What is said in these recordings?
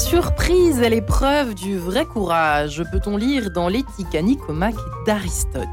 Surprise est l'épreuve du vrai courage, peut-on lire dans l'éthique à Nicomaque d'Aristote.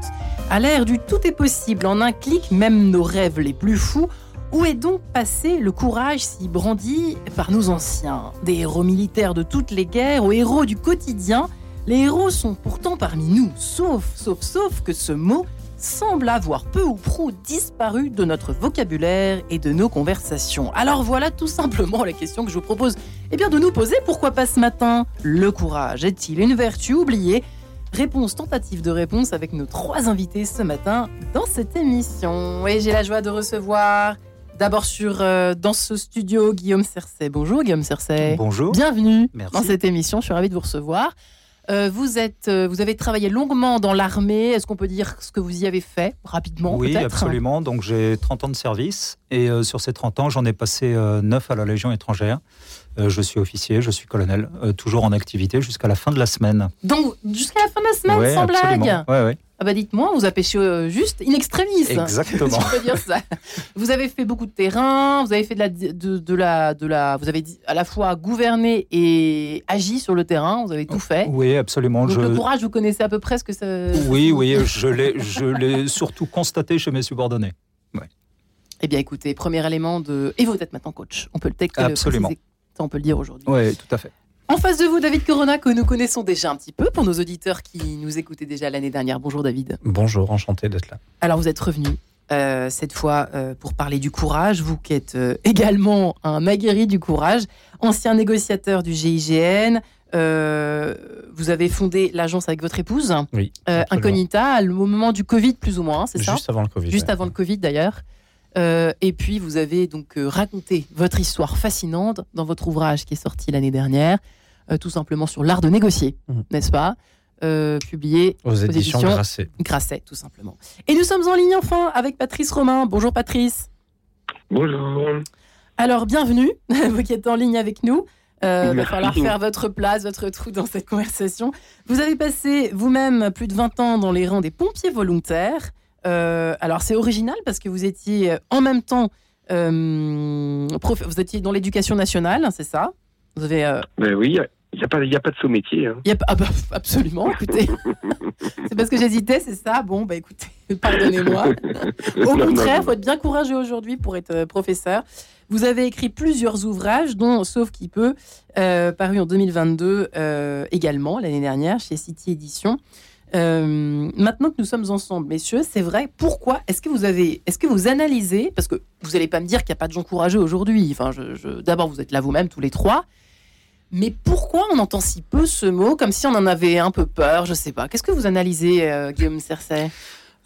À l'ère du tout est possible, en un clic, même nos rêves les plus fous, où est donc passé le courage si brandi par nos anciens? Des héros militaires de toutes les guerres aux héros du quotidien, les héros sont pourtant parmi nous, sauf, sauf, sauf que ce mot semble avoir peu ou prou disparu de notre vocabulaire et de nos conversations. Alors voilà tout simplement la question que je vous propose eh bien, de nous poser. Pourquoi pas ce matin Le courage est-il une vertu oubliée? Réponse tentative de réponse avec nos trois invités ce matin dans cette émission. Et j'ai la joie de recevoir d'abord sur euh, dans ce studio Guillaume Cercet. Bonjour Guillaume Cercet. Bonjour. Bienvenue Merci. dans cette émission. Je suis ravie de vous recevoir. Euh, vous, êtes, euh, vous avez travaillé longuement dans l'armée. Est-ce qu'on peut dire ce que vous y avez fait rapidement Oui, absolument. Donc j'ai 30 ans de service et euh, sur ces 30 ans, j'en ai passé euh, 9 à la Légion étrangère. Euh, je suis officier, je suis colonel, euh, toujours en activité jusqu'à la fin de la semaine. Donc jusqu'à la fin de la semaine, Ouais, sans absolument. blague. Ouais, ouais. Ah bah dites-moi, vous a pêché euh, juste in extremis. Exactement. On peut dire ça. Vous avez fait beaucoup de terrain, vous avez fait de la, de, de la, de la, vous avez à la fois gouverné et agi sur le terrain. Vous avez tout fait. Oui, absolument. Donc je... le courage, vous connaissez à peu près ce que ça. Oui, oui, je l'ai, je l'ai surtout constaté chez mes subordonnés. Eh bien, écoutez, premier élément de. Et vous êtes maintenant coach. On peut le le Absolument. Ça, on peut le dire aujourd'hui. Oui, tout à fait. En face de vous, David Corona, que nous connaissons déjà un petit peu pour nos auditeurs qui nous écoutaient déjà l'année dernière. Bonjour David. Bonjour, enchanté d'être là. Alors vous êtes revenu euh, cette fois euh, pour parler du courage, vous qui êtes euh, également un aguerri du courage, ancien négociateur du GIGN. euh, vous avez fondé l'agence avec votre épouse, Oui. euh. Incognita, au moment du Covid plus ou moins, c'est ça? Juste avant le Covid. Juste ouais. avant le Covid d'ailleurs. Euh, et puis vous avez donc euh, raconté votre histoire fascinante dans votre ouvrage qui est sorti l'année dernière, euh, tout simplement sur l'art de négocier, Mhm. n'est-ce pas? Euh, Publié Aux éditions éditions- Grasset. Grasset, tout simplement. Et nous sommes en ligne enfin avec Patrice Romain. Bonjour Patrice. Bonjour. Alors bienvenue, vous qui êtes en ligne avec nous. Euh, va falloir faire votre place, votre trou dans cette conversation. Vous avez passé vous-même plus de 20 ans dans les rangs des pompiers volontaires. Euh, alors c'est original parce que vous étiez euh, en même temps, euh, prof- vous étiez dans l'éducation nationale, c'est ça? Vous avez, euh, Ben oui, il n'y a, pas- y a pas de sous-métier. hein. y a pas- ah bah, absolument. Écoutez, c'est parce que j'hésitais, c'est ça? Bon bah écoutez, pardonnez-moi. Au Non, contraire, il faut être bien courageux aujourd'hui pour être euh, professeur. Vous avez écrit plusieurs ouvrages, dont Sauf qui peut, paru en 2022 euh, également, l'année dernière, chez City Édition. Euh, maintenant que nous sommes ensemble, messieurs, c'est vrai. Pourquoi est-ce que vous avez, est-ce que vous analysez, parce que vous n'allez pas me dire qu'il n'y a pas de gens courageux aujourd'hui. Enfin, d'abord vous êtes là vous-même tous les trois, mais pourquoi on entend si peu ce mot, comme si on en avait un peu peur Je sais pas. Qu'est-ce que vous analysez, euh, Guillaume Cercet?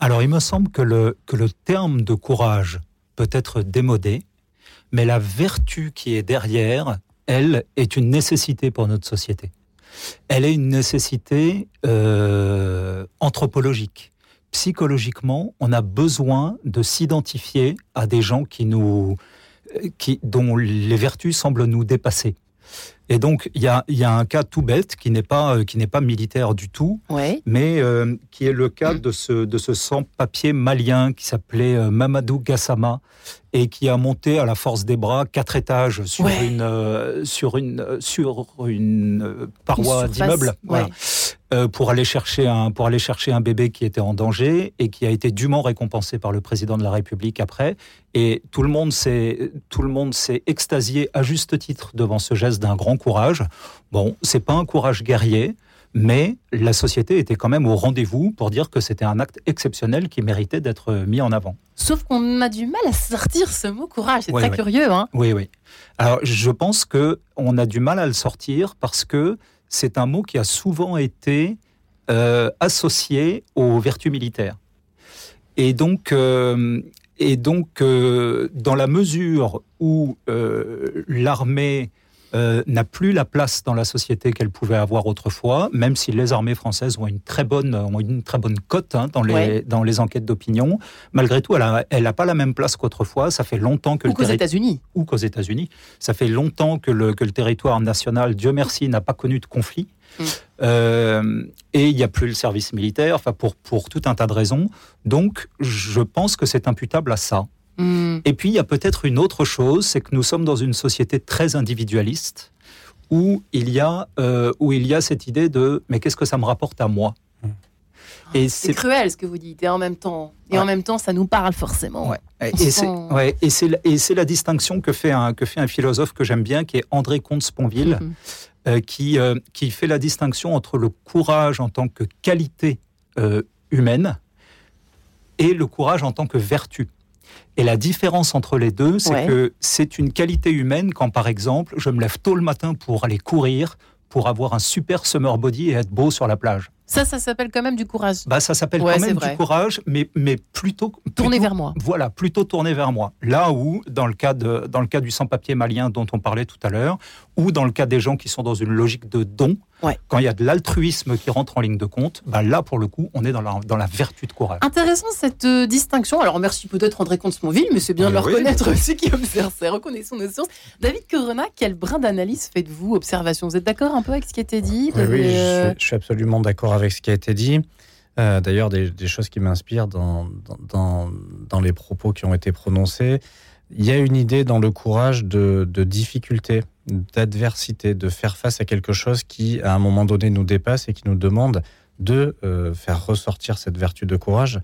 Alors, il me semble que le, que le terme de courage peut être démodé, mais la vertu qui est derrière, elle, est une nécessité pour notre société. Elle est une nécessité euh, anthropologique. Psychologiquement, on a besoin de s'identifier à des gens qui nous, euh, qui, dont les vertus semblent nous dépasser. Et donc, il y y a un cas tout bête qui n'est pas, euh, qui n'est pas militaire du tout, Ouais. mais euh, qui est le cas de ce, de ce sans-papier malien qui s'appelait Mamadou Gassama et qui a monté à la force des bras quatre étages sur Ouais. une, euh, sur une, euh, sur une euh, paroi d'immeuble voilà, euh, pour, aller chercher un, pour aller chercher un bébé qui était en danger et qui a été dûment récompensé par le président de la République après. Et tout le monde s'est tout le monde s'est extasié à juste titre devant ce geste d'un grand courage. Bon, c'est pas un courage guerrier, mais la société était quand même au rendez-vous pour dire que c'était un acte exceptionnel qui méritait d'être mis en avant. Sauf qu'on a du mal à sortir ce mot courage. C'est très curieux, hein Oui, oui. Alors, je pense que on a du mal à le sortir parce que c'est un mot qui a souvent été euh, associé aux vertus militaires. Et donc, euh, et donc euh, dans la mesure où l'armée euh, n'a plus la place dans la société qu'elle pouvait avoir autrefois, même si les armées françaises ont une très bonne, ont une très bonne cote hein, dans, les, Ouais. dans les enquêtes d'opinion. Malgré tout, elle n'a elle a pas la même place qu'autrefois. Ça fait longtemps que Ou qu'aux États-Unis. ou qu'aux États-Unis. Ça fait longtemps que le, que le territoire national, Dieu merci, n'a pas connu de conflit. Mm. Euh, et il n'y a plus le service militaire, enfin pour, pour tout un tas de raisons. Donc, je pense que c'est imputable à ça. Hmm. Et puis, il y a peut-être une autre chose, c'est que nous sommes dans une société très individualiste, où il y a, euh, où il y a cette idée de mais qu'est-ce que ça me rapporte à moi? Et c'est cruel ce que vous dites, et en même temps, et en même temps, ça nous parle forcément. Ouais. Et c'est ouais, et la distinction que fait un que fait un philosophe que j'aime bien, qui est André Comte-Sponville, mhm. euh, qui euh, qui fait la distinction entre le courage en tant que qualité euh, humaine et le courage en tant que vertu. Et la différence entre les deux, c'est que c'est une qualité humaine quand, par exemple, je me lève tôt le matin pour aller courir, pour avoir un super summer body et être beau sur la plage. Ça, ça s'appelle quand même du courage. Bah, ça s'appelle quand même du courage, mais, mais plutôt, Tourné vers moi. Voilà, plutôt tourné vers moi. Là où, dans le cas, de, dans le cas du sans-papier malien dont on parlait tout à l'heure, ou dans le cas des gens qui sont dans une logique de don, quand il y a de l'altruisme qui rentre en ligne de compte, bah là, pour le coup, on est dans la, dans la vertu de courage. Intéressant cette euh, distinction. Alors, merci peut-être André Comte-Sponville, mais c'est bien de le reconnaître aussi qui observe ça. Reconnaissons nos sources. David Corona, quel brin d'analyse faites-vous Observation? Vous êtes d'accord un peu avec ce qui a été dit? Oui, je, euh, je, suis absolument d'accord avec ce qui a été dit. Euh, d'ailleurs, des, choses qui m'inspirent dans, dans, dans, les propos qui ont été prononcés. Il y a une idée dans le courage de, de difficulté, d'adversité, de faire face à quelque chose qui, à un moment donné, nous dépasse et qui nous demande de euh, faire ressortir cette vertu de courage.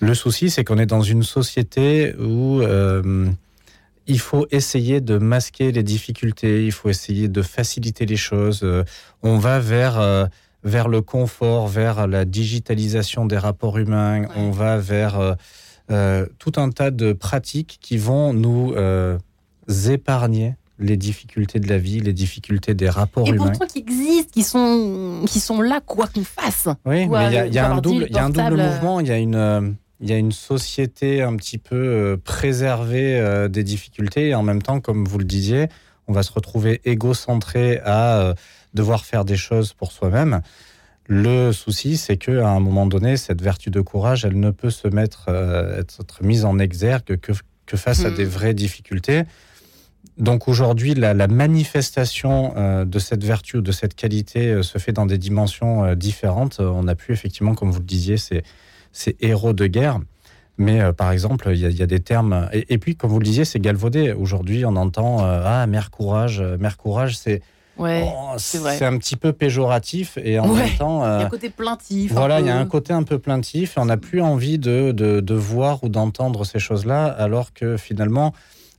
Le souci, c'est qu'on est dans une société où euh, il faut essayer de masquer les difficultés, il faut essayer de faciliter les choses. on va vers vers le confort, vers la digitalisation des rapports humains, on va vers euh, euh, tout un tas de pratiques qui vont nous euh, épargner les difficultés de la vie, les difficultés des rapports humains. Et pourtant qui existent, qui sont, qui sont là, quoi qu'on fasse. Oui, mais il y a, un double, y a un double mouvement, il y a une... il y a une société un petit peu préservée des difficultés et en même temps, comme vous le disiez, on va se retrouver égocentré à devoir faire des choses pour soi-même. Le souci, c'est que à un moment donné, cette vertu de courage, elle ne peut se mettre, euh, être mise en exergue que, que face à hmm. des vraies difficultés. Donc aujourd'hui, la, manifestation euh, de cette vertu ou de cette qualité euh, se fait dans des dimensions différentes. On a pu effectivement, comme vous le disiez, ces, ces héros de guerre. Mais par exemple, il y, a des termes. Et, et, puis, comme vous le disiez, c'est galvaudé. Aujourd'hui, on entend Ah, mère courage. Mère courage, c'est Ouais, oh, c'est un petit peu péjoratif et en même temps. il y a un euh, côté plaintif. Voilà, il y a un côté un peu plaintif et on n'a plus envie de, de, de voir ou d'entendre ces choses-là, alors que finalement,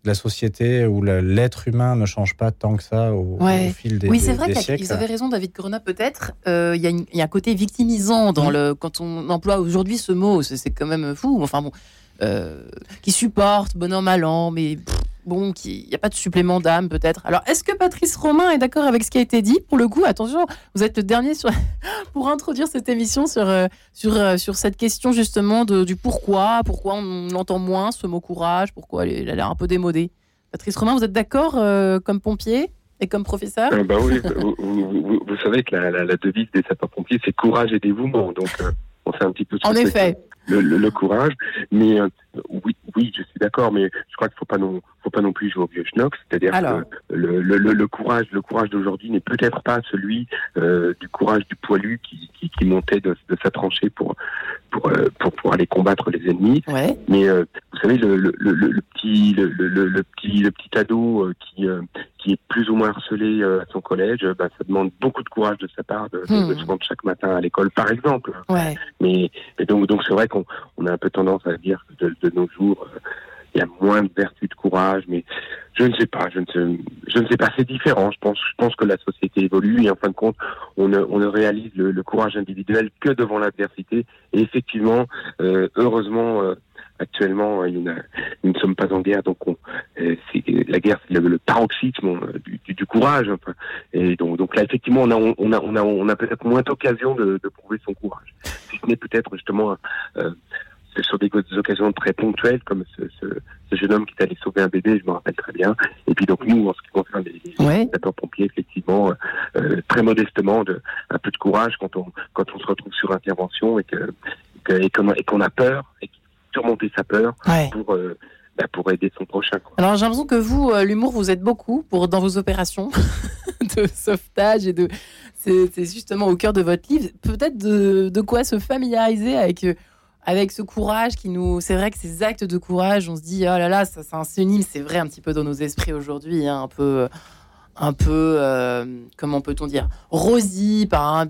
la société ou l'être humain ne change pas tant que ça au, fil des, oui, c'est vrai. Vous avez raison, David Corona, peut-être. Euh, il y, a un côté victimisant dans le, quand on emploie aujourd'hui ce mot. C'est quand même fou. Enfin bon, euh, qui supporte, bon an, mal an, mais bon, il n'y a pas de supplément d'âme peut-être. Alors, est-ce que Patrice Romain est d'accord avec ce qui a été dit? Pour le coup, attention, vous êtes le dernier sur... pour introduire cette émission sur, euh, sur, euh, sur cette question justement de, du pourquoi, pourquoi on entend moins ce mot courage, pourquoi il a l'air un peu démodé. Patrice Romain, vous êtes d'accord euh, comme pompier et comme professeur? Bah oui, vous, savez que la, la, devise des sapeurs-pompiers, c'est courage et dévouement. Donc, on fait un petit peu... En effet. Le, le, le, courage. Mais oui, oui, je suis d'accord, mais je crois qu'il faut pas non, faut pas non plus jouer au vieux schnock. C'est-à-dire que le, le, le, courage, le courage d'aujourd'hui n'est peut-être pas celui euh, du courage du poilu qui, qui, qui montait de, de, sa tranchée pour pour, euh, pour pour aller combattre les ennemis. Ouais. Mais euh, vous savez, le, le, le, le petit le, le, petit le petit ado euh, qui qui est plus ou moins harcelé à son collège, bah, ça demande beaucoup de courage de sa part de, de se hmm. rendre chaque matin à l'école, par exemple. Ouais. Mais, mais donc donc c'est vrai qu'on on a un peu tendance à dire de, de nos jours il y a moins de vertu de courage, mais je ne sais pas, je ne sais, je ne sais pas, c'est différent. Je pense, je pense que la société évolue et en fin de compte, on ne, on ne réalise le, le courage individuel que devant l'adversité. Et effectivement, euh, heureusement, euh, actuellement, nous ne sommes pas en guerre, donc on, euh, la guerre, c'est le, paroxysme du, du, courage. Et donc, donc là, effectivement, on a, on a, on a, on a peut-être moins d'occasion de, de, prouver son courage. Si ce n'est peut-être justement sur des, occasions très ponctuelles, comme ce, ce, jeune homme qui est allé sauver un bébé, je me rappelle très bien. Et puis donc nous, en ce qui concerne les, les sapeurs-pompiers, effectivement, euh, très modestement, de, un peu de courage quand on quand on se retrouve sur intervention et que, et qu'on a peur surmonter sa peur pour euh, bah, pour aider son prochain. Alors j'ai l'impression que vous, euh, l'humour, vous êtes beaucoup pour dans vos opérations de sauvetage et de c'est justement au cœur de votre livre. Peut-être de, de quoi se familiariser avec avec ce courage qui nous. C'est vrai que ces actes de courage, on se dit, oh là là, ça, c'est un synonyme, c'est vrai, un petit peu dans nos esprits aujourd'hui, hein, un peu un peu, euh, comment peut-on dire, rosy par un,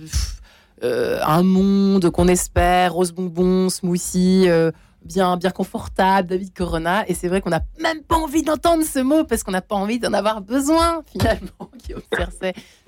euh, un monde qu'on espère, rose bonbon, smoothie, euh, bien, bien confortable, David Corona. Et c'est vrai qu'on n'a même pas envie d'entendre ce mot parce qu'on n'a pas envie d'en avoir besoin finalement.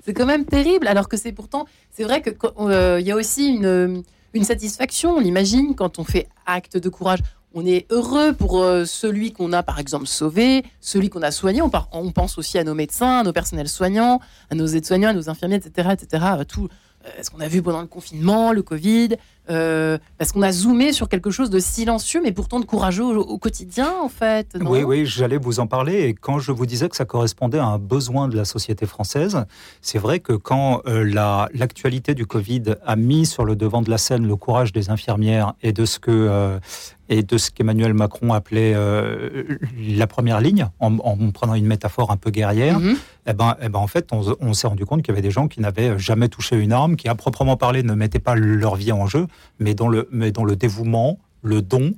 C'est quand même terrible. Alors que c'est pourtant, c'est vrai qu'il il y a aussi une, satisfaction. On l'imagine quand on fait acte de courage on est heureux pour euh, celui qu'on a, par exemple, sauvé, celui qu'on a soigné. On, on, pense aussi à nos médecins, à nos personnels soignants, à nos aides-soignants, à nos infirmiers, etc., etc. Tout euh, ce qu'on a vu pendant le confinement, le Covid, euh, parce qu'on a zoomé sur quelque chose de silencieux, mais pourtant de courageux au, quotidien, en fait. oui, oui, j'allais vous en parler. Et quand je vous disais que ça correspondait à un besoin de la société française, c'est vrai que quand euh, l'actualité du Covid a mis sur le devant de la scène le courage des infirmières et de ce que euh, et de ce qu'Emmanuel Macron appelait la première ligne, en, prenant une métaphore un peu guerrière, mm-hmm. eh ben, eh ben, en fait, on, on s'est rendu compte qu'il y avait des gens qui n'avaient jamais touché une arme, qui à proprement parler ne mettaient pas leur vie en jeu, mais dans le, mais dans le dévouement, le don,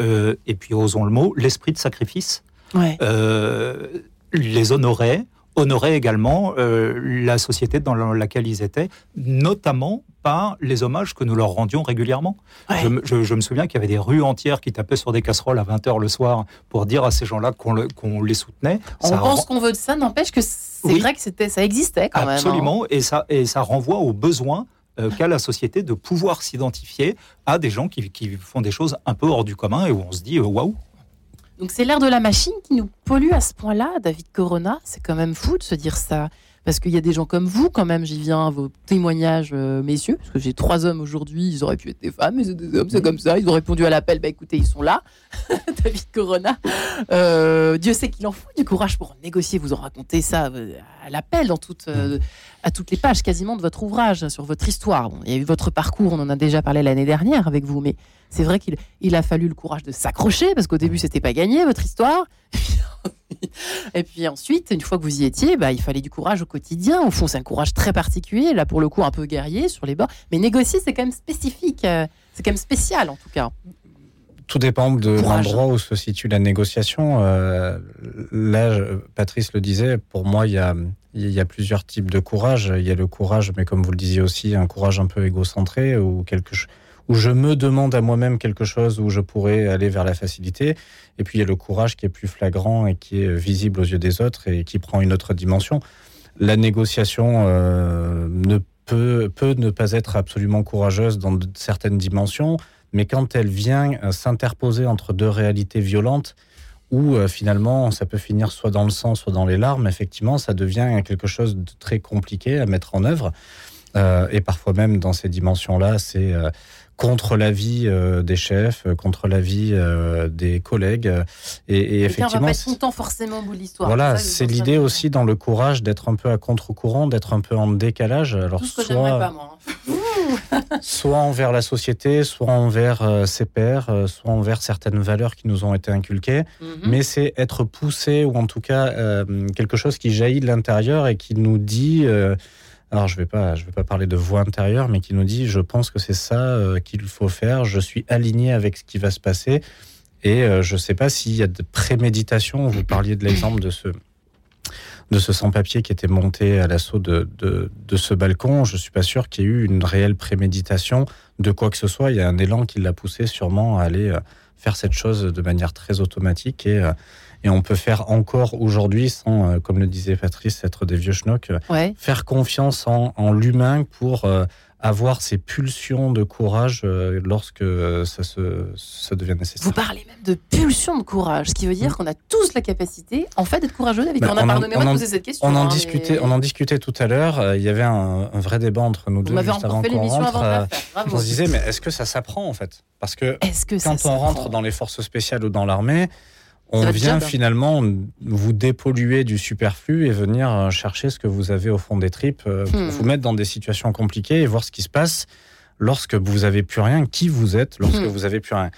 euh, et puis osons le mot, l'esprit de sacrifice, euh, les honorait, honorait également euh, la société dans laquelle ils étaient, notamment par les hommages que nous leur rendions régulièrement. Je, me souviens qu'il y avait des rues entières qui tapaient sur des casseroles à 20h le soir pour dire à ces gens-là qu'on les soutenait. On pense qu'on veut de ça, n'empêche que c'est vrai que ça existait quand même. Hein. Absolument, et, ça, et ça renvoie aux besoins euh, qu'a la société de pouvoir s'identifier à des gens qui, font des choses un peu hors du commun et où on se dit euh, waouh. Donc c'est l'air de la machine qui nous pollue à ce point-là, David Corona. C'est quand même fou de se dire ça. Parce qu'il y a des gens comme vous, quand même, j'y viens vos témoignages, euh, messieurs, parce que j'ai trois hommes aujourd'hui, ils auraient pu être des femmes, mais c'est des hommes, c'est comme ça, ils ont répondu à l'appel, bah écoutez, ils sont là, David Corona. Dieu sait qu'il en faut du courage pour négocier, vous en racontez ça à l'appel dans à toutes les pages quasiment de votre ouvrage, sur votre histoire. il y a eu votre parcours, on en a déjà parlé l'année dernière avec vous, mais c'est vrai qu'il il a fallu le courage de s'accrocher, parce qu'au début, c'était pas gagné, votre histoire. Et puis ensuite, une fois que vous y étiez, bah, il fallait du courage au quotidien. Au fond, c'est un courage très particulier, là pour le coup un peu guerrier sur les bords. Mais négocier, c'est quand même spécifique, euh, c'est quand même spécial en tout cas. Tout dépend de l'endroit où se situe la négociation. Euh, là, Patrice le disait, pour moi, il y a il y a plusieurs types de courage. Il y a le courage, mais comme vous le disiez aussi, un courage un peu égocentré ou quelque où je me demande à moi-même quelque chose où je pourrais aller vers la facilité. Et puis il y a le courage qui est plus flagrant et qui est visible aux yeux des autres et qui prend une autre dimension. La négociation euh, ne peut, ne pas être absolument courageuse dans certaines dimensions, mais quand elle vient euh, s'interposer entre deux réalités violentes, où euh, finalement ça peut finir soit dans le sang, soit dans les larmes, effectivement, ça devient quelque chose de très compliqué à mettre en œuvre. Euh, et parfois même dans ces dimensions-là, c'est euh, contre l'avis des chefs, contre l'avis des collègues. Et, et effectivement, on va pas tout le temps forcément bout l'histoire. Voilà, c'est l'idée aussi dans le courage d'être un peu à contre-courant, d'être un peu en décalage. Alors tout ce que soit... pas moi. Hein. soit envers la société, soit envers euh, ses pairs, euh, soit envers certaines valeurs qui nous ont été inculquées. Mhm. Mais c'est être poussé, ou en tout cas euh, quelque chose qui jaillit de l'intérieur et qui nous dit, alors je ne vais, pas, je vais pas parler de voix intérieure, mais qui nous dit, je pense que c'est ça qu'il faut faire, je suis aligné avec ce qui va se passer. Et je ne sais pas s'il y a de préméditation, vous parliez de l'exemple de ce de ce sans-papier qui était monté à l'assaut de, de, ce balcon, je suis pas sûr qu'il y ait eu une réelle préméditation de quoi que ce soit. Il y a un élan qui l'a poussé sûrement à aller euh, faire cette chose de manière très automatique et, euh, et on peut faire encore aujourd'hui, sans, euh, comme le disait Patrice, être des vieux schnocks, faire confiance en, en l'humain pour avoir ces pulsions de courage euh, lorsque euh, ça, se, ça devient nécessaire. Vous parlez même de pulsions de courage, ce qui veut dire qu'on a tous la capacité, en fait, d'être courageux. David, ben, on a pardonné-moi de poser cette question. On en, hein, discutait, on en discutait tout à l'heure. Euh, il y avait un, vrai débat entre nous deux juste avant qu'on rentre. on se disait, mais est-ce que ça s'apprend en fait? Parce que, quand on rentre dans les forces spéciales ou dans l'armée, on vient finalement vous dépolluer du superflu et venir euh, chercher ce que vous avez au fond des tripes, euh, pour hmm. vous mettre dans des situations compliquées et voir ce qui se passe lorsque vous avez plus rien, qui vous êtes lorsque hmm. vous avez plus rien.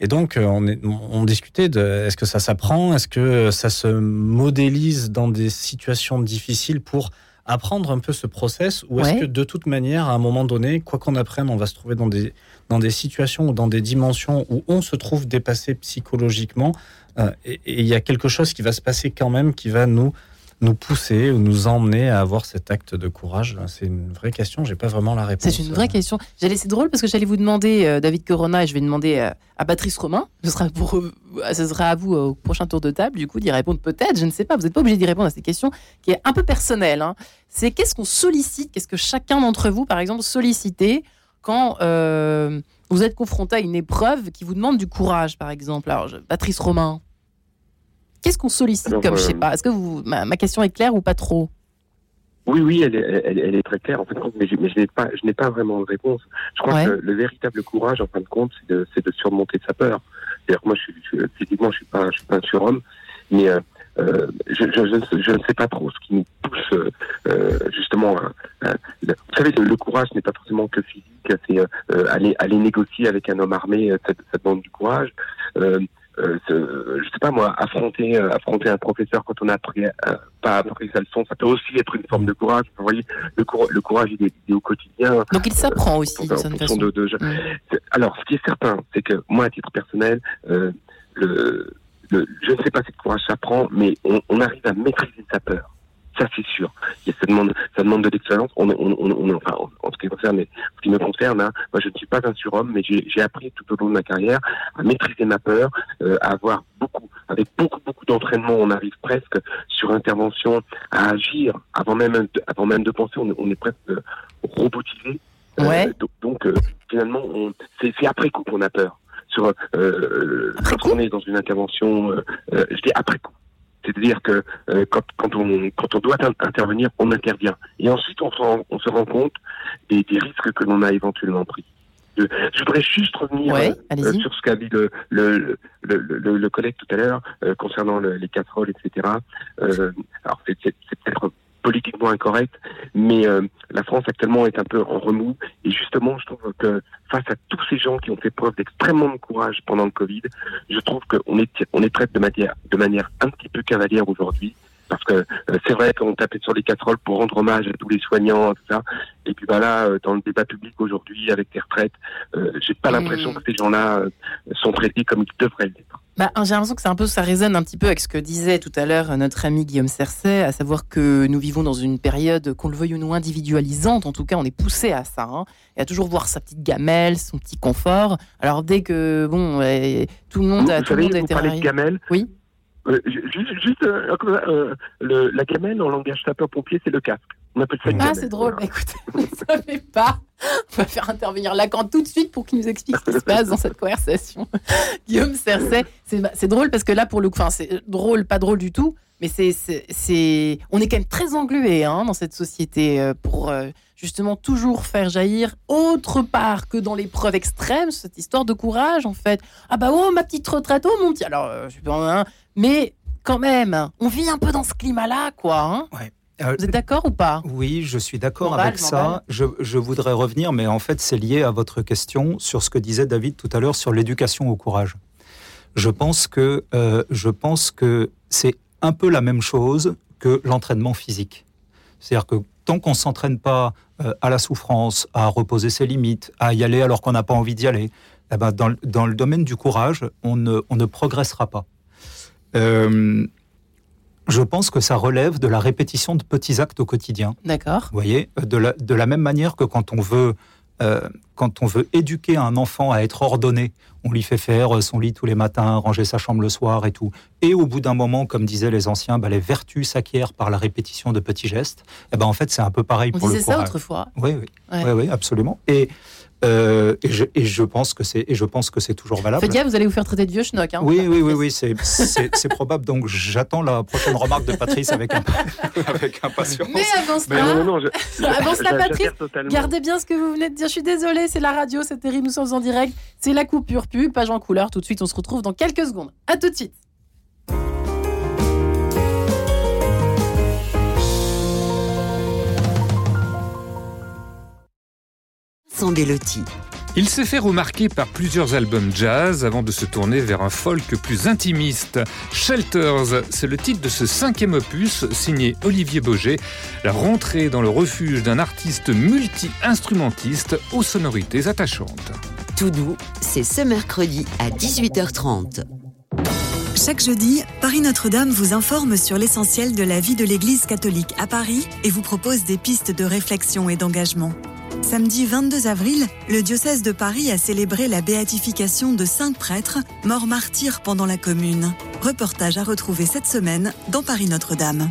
Et donc, euh, on, on discutait de est-ce que ça s'apprend, est-ce que ça se modélise dans des situations difficiles pour apprendre un peu ce process, ou est-ce que de toute manière, à un moment donné, quoi qu'on apprenne, on va se trouver dans des, dans des situations ou dans des dimensions où on se trouve dépassé psychologiquement, euh, et il y a quelque chose qui va se passer quand même qui va nous nous pousser ou nous emmener à avoir cet acte de courage C'est une vraie question, j'ai pas vraiment la réponse. C'est une vraie question. J'allais, c'est drôle parce que j'allais vous demander, euh, David Corona, et je vais demander euh, à Patrice Romain, ce sera, pour, euh, ce sera à vous au prochain tour de table, du coup, d'y répondre peut-être, je ne sais pas, vous n'êtes pas obligé d'y répondre à cette question qui est un peu personnelle. hein. C'est qu'est-ce qu'on sollicite, qu'est-ce que chacun d'entre vous, par exemple, sollicitez quand vous êtes confronté à une épreuve qui vous demande du courage, par exemple. Alors, Patrice Romain, qu'est-ce qu'on sollicite Alors, comme, je sais euh, pas, est-ce que vous, ma, ma question est claire ou pas trop? Oui, oui, elle est, elle, elle est très claire en fin de compte, mais je, mais je n'ai pas, je n'ai pas vraiment de réponse. Je crois Ouais. que le véritable courage, en fin de compte, c'est de, c'est de surmonter sa peur. C'est-à-dire que moi, je suis, je, physiquement, je suis pas, je suis pas un surhomme, mais euh, euh, je, je, je, ne sais- pas trop ce qui nous pousse euh, justement. à- à- le- vous savez, le, le courage n'est pas forcément que physique. C'est euh, aller, aller négocier avec un homme armé, ça, ça demande du courage. Euh, je sais pas moi, affronter, euh, affronter un professeur quand on a appris, euh, pas appris sa leçon, ça peut aussi être une forme de courage. Vous voyez, le, cour- le courage, il est, il est au quotidien. Donc il s'apprend aussi, En d'une certaine fonction façon. de, de- Mm. Alors, ce qui est certain, c'est que moi, à titre personnel, euh, le, le- je ne sais pas si le courage s'apprend, mais on, on arrive à maîtriser sa peur. Ça, c'est sûr. Et ça demande, ça demande de l'expérience. On, on, on, on- enfin, en, en ce qui concerne, ce qui me concerne, hein, moi, je ne suis pas un surhomme, mais j'ai appris tout au long de ma carrière à maîtriser ma peur, euh, à avoir beaucoup, avec beaucoup, beaucoup d'entraînement, on arrive presque sur intervention à agir avant même, de, avant même de penser. On, est- on est presque euh, robotisé. Euh, donc, donc, euh, finalement, c'est après coup qu'on a peur. Sur, euh, quand on est dans une intervention, je dis après coup. C'est-à-dire que euh, quand, quand, on, quand on doit in- intervenir, on intervient. Et ensuite, on se rend, on se rend compte des, des risques que l'on a éventuellement pris. Euh, Je voudrais juste revenir Ouais, euh, allez-y. sur ce qu'a dit le, le, le, le, le collègue tout à l'heure euh, concernant le- les casseroles, etc. Euh, alors, c'est peut-être politiquement incorrect, mais euh, la France actuellement est un peu en remous. Et justement, je trouve que face à tous ces gens qui ont fait preuve d'extrêmement de courage pendant le Covid, je trouve qu'on est, on est traité de manière, de manière un petit peu cavalière aujourd'hui. Parce que euh, c'est vrai qu'on tapait sur les casseroles pour rendre hommage à tous les soignants, tout ça. Et puis bah là, euh, dans le débat public aujourd'hui, avec les retraites, euh, j'ai pas l'impression que ces gens-là euh, sont traités comme ils devraient l'être. Bah, j'ai l'impression que c'est un peu, ça résonne un petit peu avec ce que disait tout à l'heure notre ami Guillaume Cercet, à savoir que nous vivons dans une période, qu'on le veuille ou non, individualisante. En tout cas, on est poussé à ça, hein, et à toujours voir sa petite gamelle, son petit confort. Alors dès que bon, euh, tout le monde, Vous, a, tout le monde vous parlez de gamelle. Oui. Euh, ju- juste, juste euh, euh, le, la gamelle en langage sapeur-pompier, c'est le casque. On appelle ça une Ah, c'est drôle. Voilà. Bah, écoutez, vous ne savez pas. On va faire intervenir Lacan tout de suite pour qu'il nous explique ce qui se passe dans cette conversation. Guillaume Cercet, c'est c'est drôle parce que là, pour le coup, enfin, c'est drôle, pas drôle du tout, mais c'est, c'est, c'est- on est quand même très englué hein, dans cette société euh, pour euh, justement toujours faire jaillir autre part que dans l'épreuve extrême cette histoire de courage en fait. Ah bah oh ma petite retraite, oh mon petit. Alors, euh, je suis pas, hein, mais quand même, on vit un peu dans ce climat-là, quoi. hein. Euh, Vous êtes d'accord ou pas? Oui, je suis d'accord avec ça. Je, je voudrais revenir, mais en fait, c'est lié à votre question sur ce que disait David tout à l'heure sur l'éducation au courage. Je pense que, euh, je pense que c'est un peu la même chose que l'entraînement physique. C'est-à-dire que tant qu'on ne s'entraîne pas euh, à la souffrance, à reposer ses limites, à y aller alors qu'on n'a pas envie d'y aller, eh ben, dans, le- dans le domaine du courage, on ne, on ne progressera pas. Euh, je pense que ça relève de la répétition de petits actes au quotidien. D'accord. Vous voyez, de la, de la même manière que quand on veut, euh, quand on veut éduquer un enfant à être ordonné, on lui fait faire son lit tous les matins, ranger sa chambre le soir et tout. Et au bout d'un moment, comme disaient les anciens, bah, les vertus s'acquièrent par la répétition de petits gestes. Et ben en fait, c'est un peu pareil On pour disait le ça courage. autrefois. Oui, oui, Ouais. oui, oui, absolument. Et, euh, et, je, et je pense que c'est et je pense que c'est toujours valable. Faites vous allez vous faire traiter de vieux schnock. Hein, Oui, oui, oui, oui, c'est probable. Donc j'attends la prochaine remarque de Patrice avec, un, avec impatience. Mais non, non, je, cela, j'a- Patrice, gardez bien ce que vous venez de dire. Je suis désolée, c'est la radio, c'est terrible, nous sommes en direct. C'est la coupure pub, page en couleur. Tout de suite, on se retrouve dans quelques secondes. À tout de suite. Sandelotti. Il s'est fait remarquer par plusieurs albums jazz avant de se tourner vers un folk plus intimiste. Shelters, c'est le titre de ce cinquième opus signé Olivier Boget, la rentrée dans le refuge d'un artiste multi-instrumentiste aux sonorités attachantes. Tout doux, c'est ce mercredi à 18h30. Chaque jeudi, Paris Notre-Dame vous informe sur l'essentiel de la vie de l'Église catholique à Paris et vous propose des pistes de réflexion et d'engagement. Samedi 22 avril, le diocèse de Paris a célébré la béatification de cinq prêtres morts martyrs pendant la Commune. Reportage à retrouver cette semaine dans Paris Notre-Dame.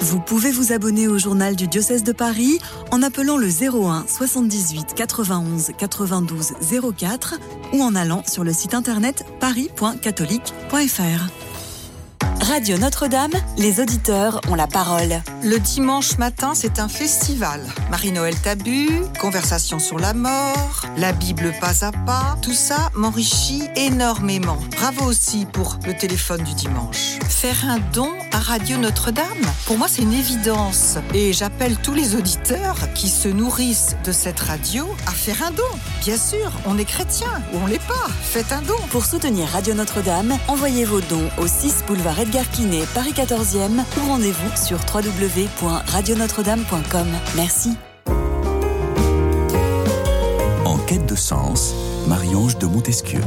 Vous pouvez vous abonner au journal du diocèse de Paris en appelant le 01 78 91 92 04 ou en allant sur le site internet paris.catholique.fr. Radio Notre-Dame, les auditeurs ont la parole. Le dimanche matin, c'est un festival. Marie-Noël Tabu, conversation sur la mort, la Bible pas à pas, tout ça m'enrichit énormément. Bravo aussi pour le téléphone du dimanche. Faire un don à Radio Notre-Dame, pour moi c'est une évidence. Et j'appelle tous les auditeurs qui se nourrissent de cette radio à faire un don. Bien sûr, on est chrétien ou on l'est pas. Faites un don. Pour soutenir Radio Notre-Dame, envoyez vos dons au 6 boulevard Edgar Quinet, Paris 14e ou rendez-vous sur www.radionotre-dame.com. Merci. En quête de sens, Marie-Ange de Montesquieu.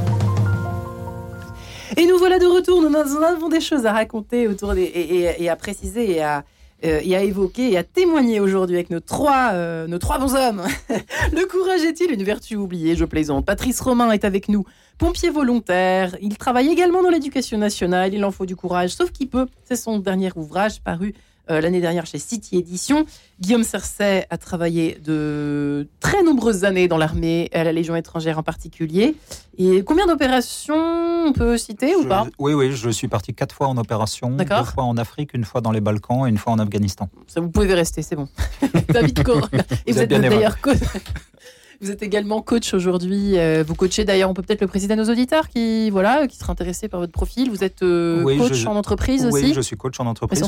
Et nous voilà de retour. Nous avons des choses à raconter autour des, et, et à préciser et à, euh, et à évoquer et à témoigner aujourd'hui avec nos trois, euh, nos trois bons hommes. le courage est-il une vertu oubliée? Je plaisante. Patrice Romain est avec nous, pompier volontaire. Il travaille également dans l'éducation nationale. Il en faut du courage, sauf qu'il peut. C'est son dernier ouvrage paru euh, l'année dernière chez City Édition. Guillaume Cercet a travaillé de très nombreuses années dans l'armée, à la Légion étrangère en particulier. Et combien d'opérations on peut citer ou pas? Oui, oui, je suis parti quatre fois en opération, deux fois en Afrique, une fois dans les Balkans et une fois en Afghanistan. Ça, vous pouvez rester, c'est bon. David Corona. Et vous, êtes, êtes d'ailleurs Vous êtes également coach aujourd'hui. Euh, vous coachez d'ailleurs, on peut peut-être le préciser à nos auditeurs qui, voilà, qui seraient intéressés par votre profil. Vous êtes euh, coach en entreprise aussi Oui, je suis coach en entreprise,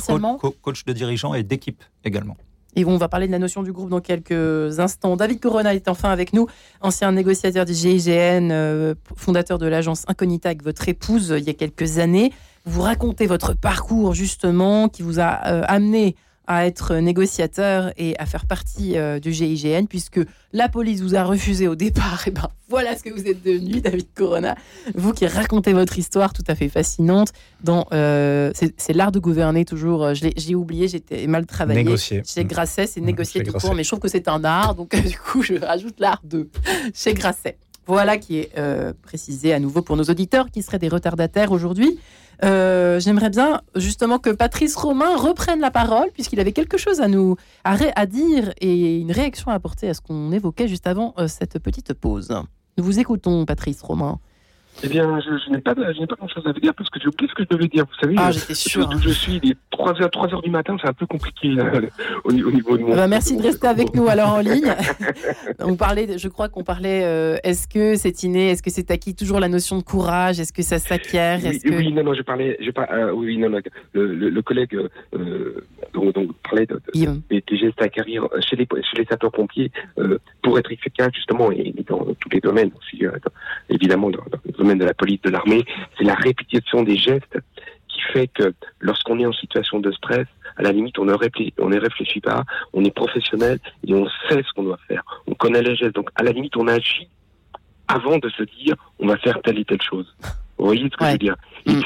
coach de dirigeants et d'équipe également. Et on va parler de la notion du groupe dans quelques instants. David Corona est enfin avec nous, ancien négociateur du GIGN, euh, fondateur de l'agence Incognita avec votre épouse il y a quelques années. Vous racontez votre parcours justement qui vous a amené à être négociateur et à faire partie euh, du GIGN, puisque la police vous a refusé au départ. Et ben voilà ce que vous êtes devenu, David Corona. Vous qui racontez votre histoire tout à fait fascinante. Dans euh, c'est l'art de gouverner toujours. J'ai oublié, j'étais mal travaillé. Négocier. Chez Grasset, c'est mmh, négocier tout court, mais je trouve que c'est un art, donc du coup je rajoute l'art de chez Grasset. Voilà qui est euh, précisé à nouveau pour nos auditeurs qui seraient des retardataires aujourd'hui. Euh, j'aimerais bien justement que Patrice Romain reprenne la parole puisqu'il avait quelque chose à nous à, dire et une réaction à apporter à ce qu'on évoquait juste avant euh, cette petite pause. Nous vous écoutons, Patrice Romain. Eh bien, je, n'ai pas, pas grand-chose à vous dire parce que j'ai oublié ce que je devais dire. Vous savez, ah, j'étais sûr. Hein. Je suis les 3h, 3 heures du matin, c'est un peu compliqué au, niveau de mon. Ah bah, merci de rester avec nous alors en ligne. On parlait, je crois qu'on parlait. Euh, est-ce que c'est inné Est-ce que c'est acquis toujours la notion de courage Est-ce que ça s'acquiert oui, que... oui, non, non, je parlais. Je pas, euh, oui, non, non, le, collègue euh, donc, donc, parlait de, des, gestes à acquérir chez les, chez les sapeurs-pompiers pour être efficace justement et, dans, tous les domaines aussi, évidemment dans, dans le domaine de la police, de l'armée, c'est la répétition des gestes qui fait que lorsqu'on est en situation de stress, à la limite, on ne réfléchit, on ne réfléchit pas, on est professionnel et on sait ce qu'on doit faire. On connaît les gestes. Donc, à la limite, on agit avant de se dire on va faire telle et telle chose. Vous voyez ce que je veux dire? Et mm.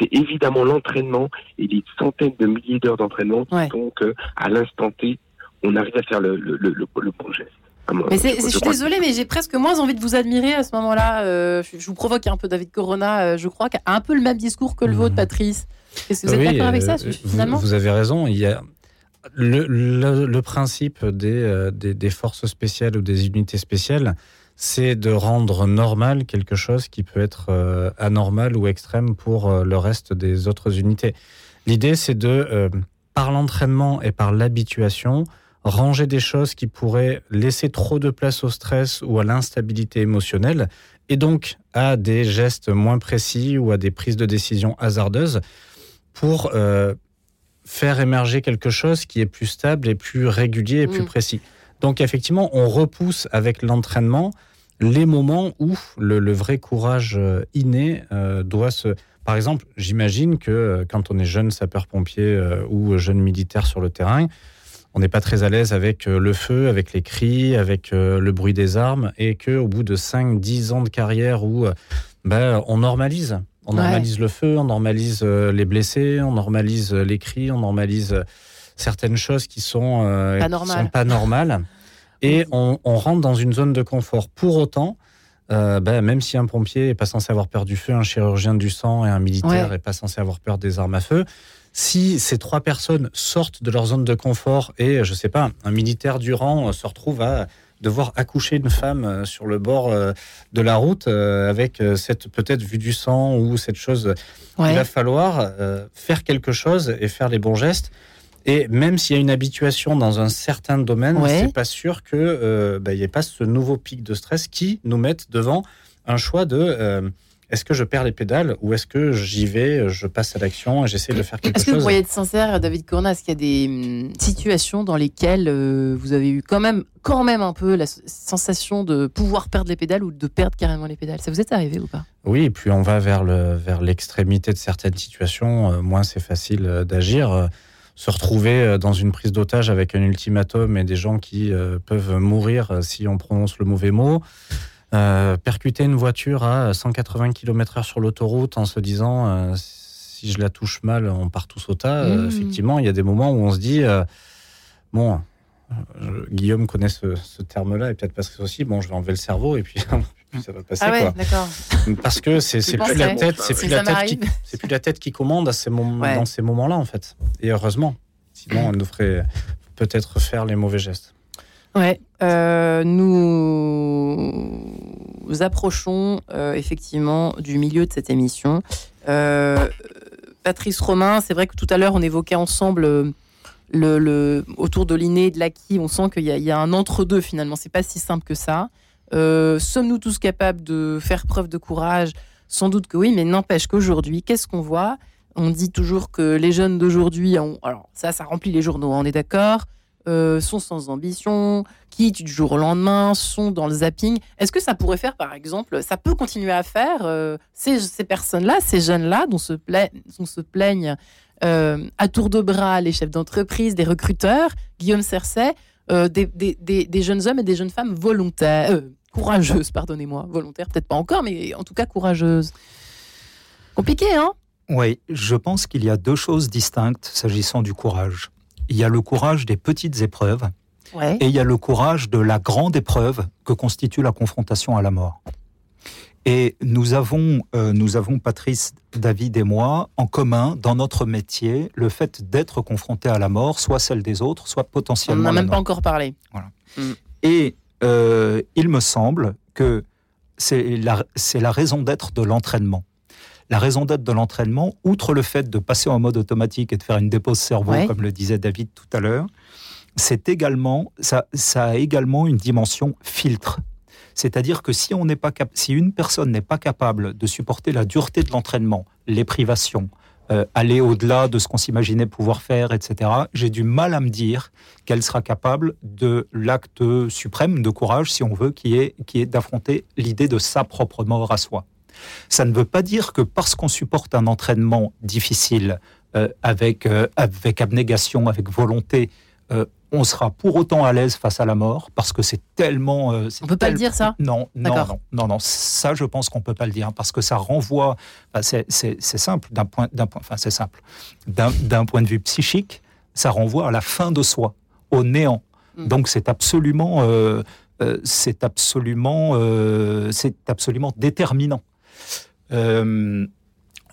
c'est évidemment l'entraînement et des centaines de milliers d'heures d'entraînement qui font qu'à l'instant T, on arrive à faire le, le, le, le bon geste. Mais je, suis désolée, mais j'ai presque moins envie de vous admirer à ce moment-là. Euh, je, vous provoque un peu David Corona, euh, je crois, qui a un peu le même discours que le vôtre, mmh. Patrice. Est-ce que vous êtes d'accord avec ça, euh, finalement vous, avez raison. Il y a le, le, principe des, des, des, forces spéciales ou des unités spéciales, c'est de rendre normal quelque chose qui peut être anormal ou extrême pour le reste des autres unités. L'idée, c'est de, par l'entraînement et par l'habituation, ranger des choses qui pourraient laisser trop de place au stress ou à l'instabilité émotionnelle, et donc à des gestes moins précis ou à des prises de décision hasardeuses pour euh, faire émerger quelque chose qui est plus stable et plus régulier et plus mm. précis. Donc effectivement, on repousse avec l'entraînement les moments où le, vrai courage euh, inné euh, doit se... Par exemple, j'imagine que quand on est jeune sapeur-pompier ou jeune militaire sur le terrain, on n'est pas très à l'aise avec euh, le feu, avec les cris, avec euh, le bruit des armes, et qu'au bout de 5-10 ans de carrière où euh, ben, on normalise, On normalise le feu, on normalise les blessés, on normalise les cris, on normalise certaines choses qui sont, pas, sont pas normales. Et on, rentre dans une zone de confort. Pour autant, ben, même si un pompier n'est pas censé avoir peur du feu, un chirurgien du sang et un militaire n'est pas censé avoir peur des armes à feu, si ces trois personnes sortent de leur zone de confort et, je sais pas, un militaire du rang se retrouve à devoir accoucher une femme euh, sur le bord euh, de la route euh, avec cette peut-être vue du sang ou cette chose. Il va falloir faire quelque chose et faire les bons gestes. Et même s'il y a une habituation dans un certain domaine, c'est pas sûr que bah, n'y ait pas ce nouveau pic de stress qui nous mette devant un choix de est-ce que je perds les pédales ou est-ce que j'y vais, je passe à l'action et j'essaie de faire quelque chose Est-ce que vous pourriez être sincère, David est-ce qu'il y a des hum, situations dans lesquelles euh, vous avez eu quand même, quand même un peu la sensation de pouvoir perdre les pédales ou de perdre carrément les pédales? Ça vous est arrivé ou pas? Oui, et puis on va vers le vers l'extrémité de certaines situations, euh, moins c'est facile euh, d'agir. Se retrouver dans une prise d'otage avec un ultimatum et des gens qui peuvent mourir si on prononce le mauvais mot. Euh, percuter une voiture à 180 km/h sur l'autoroute en se disant euh, si je la touche mal, on part tous au tas. Euh, mmh. effectivement, il y a des moments où on se dit bon, Guillaume connaît ce, terme-là et peut-être que aussi, bon, je vais enlever le cerveau et puis. ça va passer ah ouais, d'accord. Parce que c'est plus la tête, c'est plus la tête qui, c'est plus la tête qui commande à ces moments, dans ces moments-là en fait. Et heureusement, sinon elle nous ferait peut-être faire les mauvais gestes. Ouais, euh, nous approchons euh, effectivement du milieu de cette émission. Euh, Patrice Romain, c'est vrai que tout à l'heure on évoquait ensemble le, autour de l'inné et de l'acquis. On sent qu'il y, a un entre-deux finalement. C'est pas si simple que ça. Sommes-nous tous capables de faire preuve de courage? Sans doute que oui, mais n'empêche qu'aujourd'hui, qu'est-ce qu'on voit? On dit toujours que les jeunes d'aujourd'hui, alors ça, ça remplit les journaux, on est d'accord euh, sont sans ambition, qui du jour au lendemain, sont dans le zapping. Est-ce que ça pourrait faire, par exemple, ça peut continuer à faire euh, ces, personnes-là, ces jeunes-là, dont se, plaignent euh, à tour de bras les chefs d'entreprise, des recruteurs, Guillaume Cercet, des, jeunes hommes et des jeunes femmes volontaires, courageuses, pardonnez-moi, volontaires, peut-être pas encore, mais en tout cas courageuses. Compliqué, hein? Oui, je pense qu'il y a deux choses distinctes s'agissant du courage il y a le courage des petites épreuves et il y a le courage de la grande épreuve que constitue la confrontation à la mort. Et nous avons, euh, nous avons, Patrice, David et moi, en commun, dans notre métier, le fait d'être confronté à la mort, soit celle des autres, soit potentiellement. On n'en a même pas encore parlé. Mm. Et euh, il me semble que c'est la, la raison d'être de l'entraînement la raison d'être de l'entraînement, outre le fait de passer en mode automatique et de faire une dépose cerveau, comme le disait David tout à l'heure, c'est également, ça, ça a également une dimension filtre. C'est-à-dire que si, on pas si une personne n'est pas capable de supporter la dureté de l'entraînement, les privations, euh, aller au-delà de ce qu'on s'imaginait pouvoir faire, etc., j'ai du mal à me dire qu'elle sera capable de l'acte suprême de courage, si on veut, qui est, qui est d'affronter l'idée de sa propre mort à soi. Ça ne veut pas dire que parce qu'on supporte un entraînement difficile, euh, avec, euh, avec abnégation, avec volonté, euh, on sera pour autant à l'aise face à la mort, parce que c'est tellement... on peut pas le dire ça? Non, non, non, non, non, ça je pense qu'on peut pas le dire, parce que ça renvoie... c'est simple, d'un point, point, enfin c'est simple, d'un point de vue psychique, ça renvoie à la fin de soi, au néant. Mm. Donc c'est absolument... c'est absolument, c'est absolument déterminant. Euh,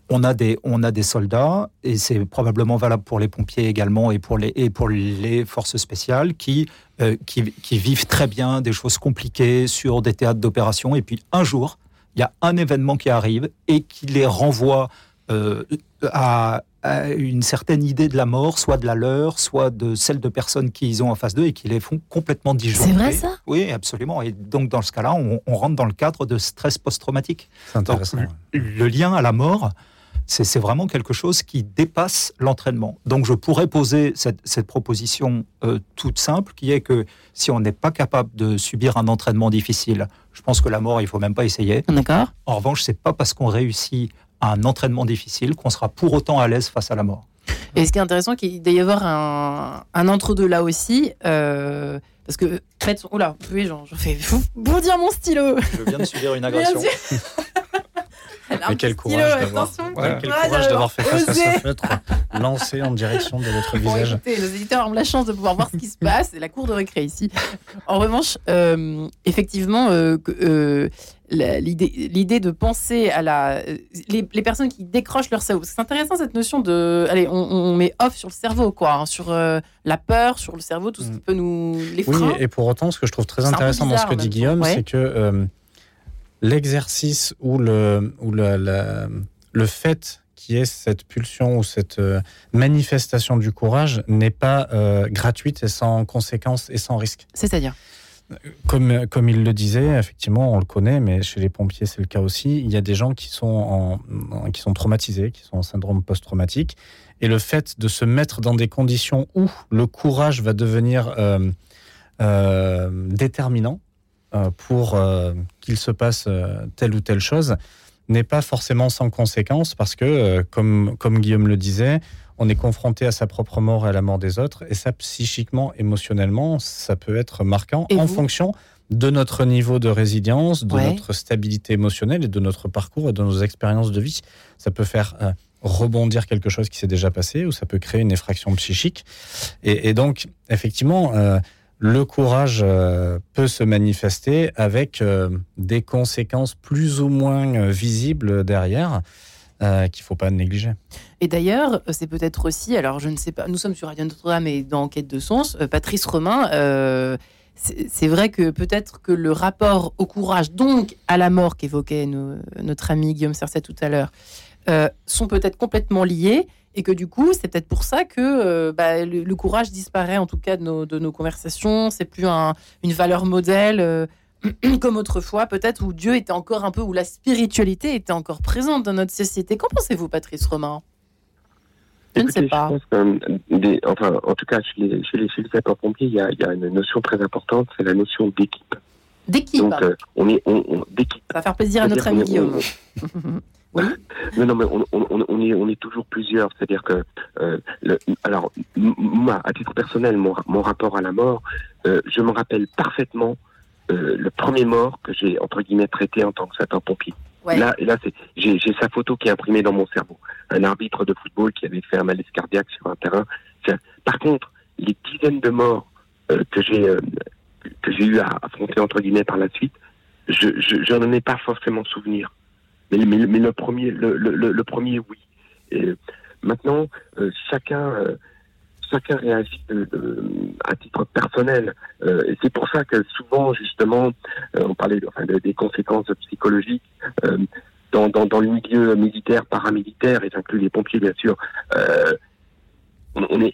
on a, des, on a des soldats, et c'est probablement valable pour les pompiers également et pour les, et pour les forces spéciales, qui, euh, qui, vivent très bien des choses compliquées sur des théâtres d'opération. Et puis un jour, il y a un événement qui arrive et qui les renvoie euh, à, une certaine idée de la mort, soit de la leur, soit de celle de personnes qu'ils ont en face d'eux et qui les font complètement disjoncter. C'est vrai ça? Oui, absolument. Et donc dans ce cas-là, on, rentre dans le cadre de stress post-traumatique. Le lien à la mort, c'est vraiment quelque chose qui dépasse l'entraînement. Donc je pourrais poser cette, proposition euh, toute simple, qui est que si on n'est pas capable de subir un entraînement difficile, je pense que la mort, il faut même pas essayer. D'accord. En revanche, c'est pas parce qu'on réussit un entraînement difficile qu'on sera pour autant à l'aise face à la mort. Et ce qui est intéressant, qu'il doit y avoir un, entre-deux là aussi. Euh, parce que, faites, oula, oui, j'en fais bondir mon stylo. Je viens de subir une agression. Mais quel courage d'avoir quel courage d'avoir fait face à ce feutre lancé en direction de votre Bon, visage. écoutez, nos éditeurs ont la chance de pouvoir voir ce qui se passe. C'est la cour de récré ici. En revanche, euh, effectivement, euh, euh, l'idée de penser à la euh, les, les personnes qui décrochent leur cerveau. C'est intéressant cette notion de allez, on, on met off sur le cerveau, quoi, hein, sur euh, la peur, sur le cerveau, tout ce qui peut nous les Oui, et pour autant, ce que je trouve très intéressant dans ce que dit. Guillaume, Ouais. c'est que euh, l'exercice ou le, ou la- la- le fait qu'il y ait cette pulsion ou cette euh, manifestation du courage n'est pas gratuite et sans conséquences et sans risque. C'est-à-dire? Comme, comme il le disait, effectivement, on le connaît, mais chez les pompiers, c'est le cas aussi. Il y a des gens qui sont, qui sont traumatisés, qui sont en syndrome post-traumatique. Et le fait de se mettre dans des conditions où le courage va devenir euh, euh, déterminant euh, pour qu'il se passe telle ou telle chose n'est pas forcément sans conséquence parce que, comme, comme Guillaume le disait, on est confronté à sa propre mort et à la mort des autres, et ça, psychiquement, émotionnellement, ça peut être marquant Et en fonction de notre niveau de résilience, de Ouais. notre stabilité émotionnelle et de notre parcours et de nos expériences de vie. Ça peut faire euh, rebondir quelque chose qui s'est déjà passé ou ça peut créer une effraction psychique. Et, et donc, effectivement, euh, le courage euh, peut se manifester avec des conséquences plus ou moins visibles derrière euh, qu'il ne faut pas négliger. Et d'ailleurs, euh, c'est peut-être aussi, alors je ne sais pas, nous sommes sur Radio Notre-Dame et dans Quête de Sens, euh, Patrice Romain, c'est vrai que peut-être que le rapport au courage, donc à la mort qu'évoquait no- notre ami Guillaume Cercet tout à l'heure, sont peut-être complètement liés et que du coup, c'est peut-être pour ça que bah, le, courage disparaît en tout cas de nos, de nos conversations, c'est plus un- une valeur modèle. comme autrefois, peut-être où Dieu était encore un peu, où la spiritualité était encore présente dans notre société. Qu'en pensez-vous, Patrice Romain? Je ne sais pas. Je pense que, euh, des, enfin, en tout cas, chez les, chez les, chez les sapeurs-pompiers, il y a, il y a une notion très importante, c'est la notion d'équipe. D'équipe. Donc, euh, on est on, on- d'équipe. Ça va faire plaisir à notre ami Guillaume. Non, non, mais on, on, on, est, on est toujours plusieurs. C'est-à-dire que, euh, le, alors, moi, à titre personnel, mon, ra- mon rapport à la mort, euh, je me rappelle parfaitement le premier mort que j'ai, entre guillemets, traité en tant que sapeur-pompier. Ouais. Là, là, c'est, j'ai, j'ai sa photo qui est imprimée dans mon cerveau. Un arbitre de football qui avait fait un malaise cardiaque sur un terrain. Par contre, les dizaines de morts euh, que j'ai euh, que j'ai eu à affronter entre guillemets par la suite, je, je, je ai pas forcément souvenir. Mais, mais, mais le premier, le, le, le, premier, oui. Et maintenant, euh, chacun, euh, chacun réagit de- de- à titre personnel. Euh, et c'est pour ça que souvent, justement, euh, on parlait enfin, de- des conséquences psychologiques. euh, dans, dans, dans le milieu militaire, paramilitaire, et j'inclus les pompiers bien sûr, euh, est,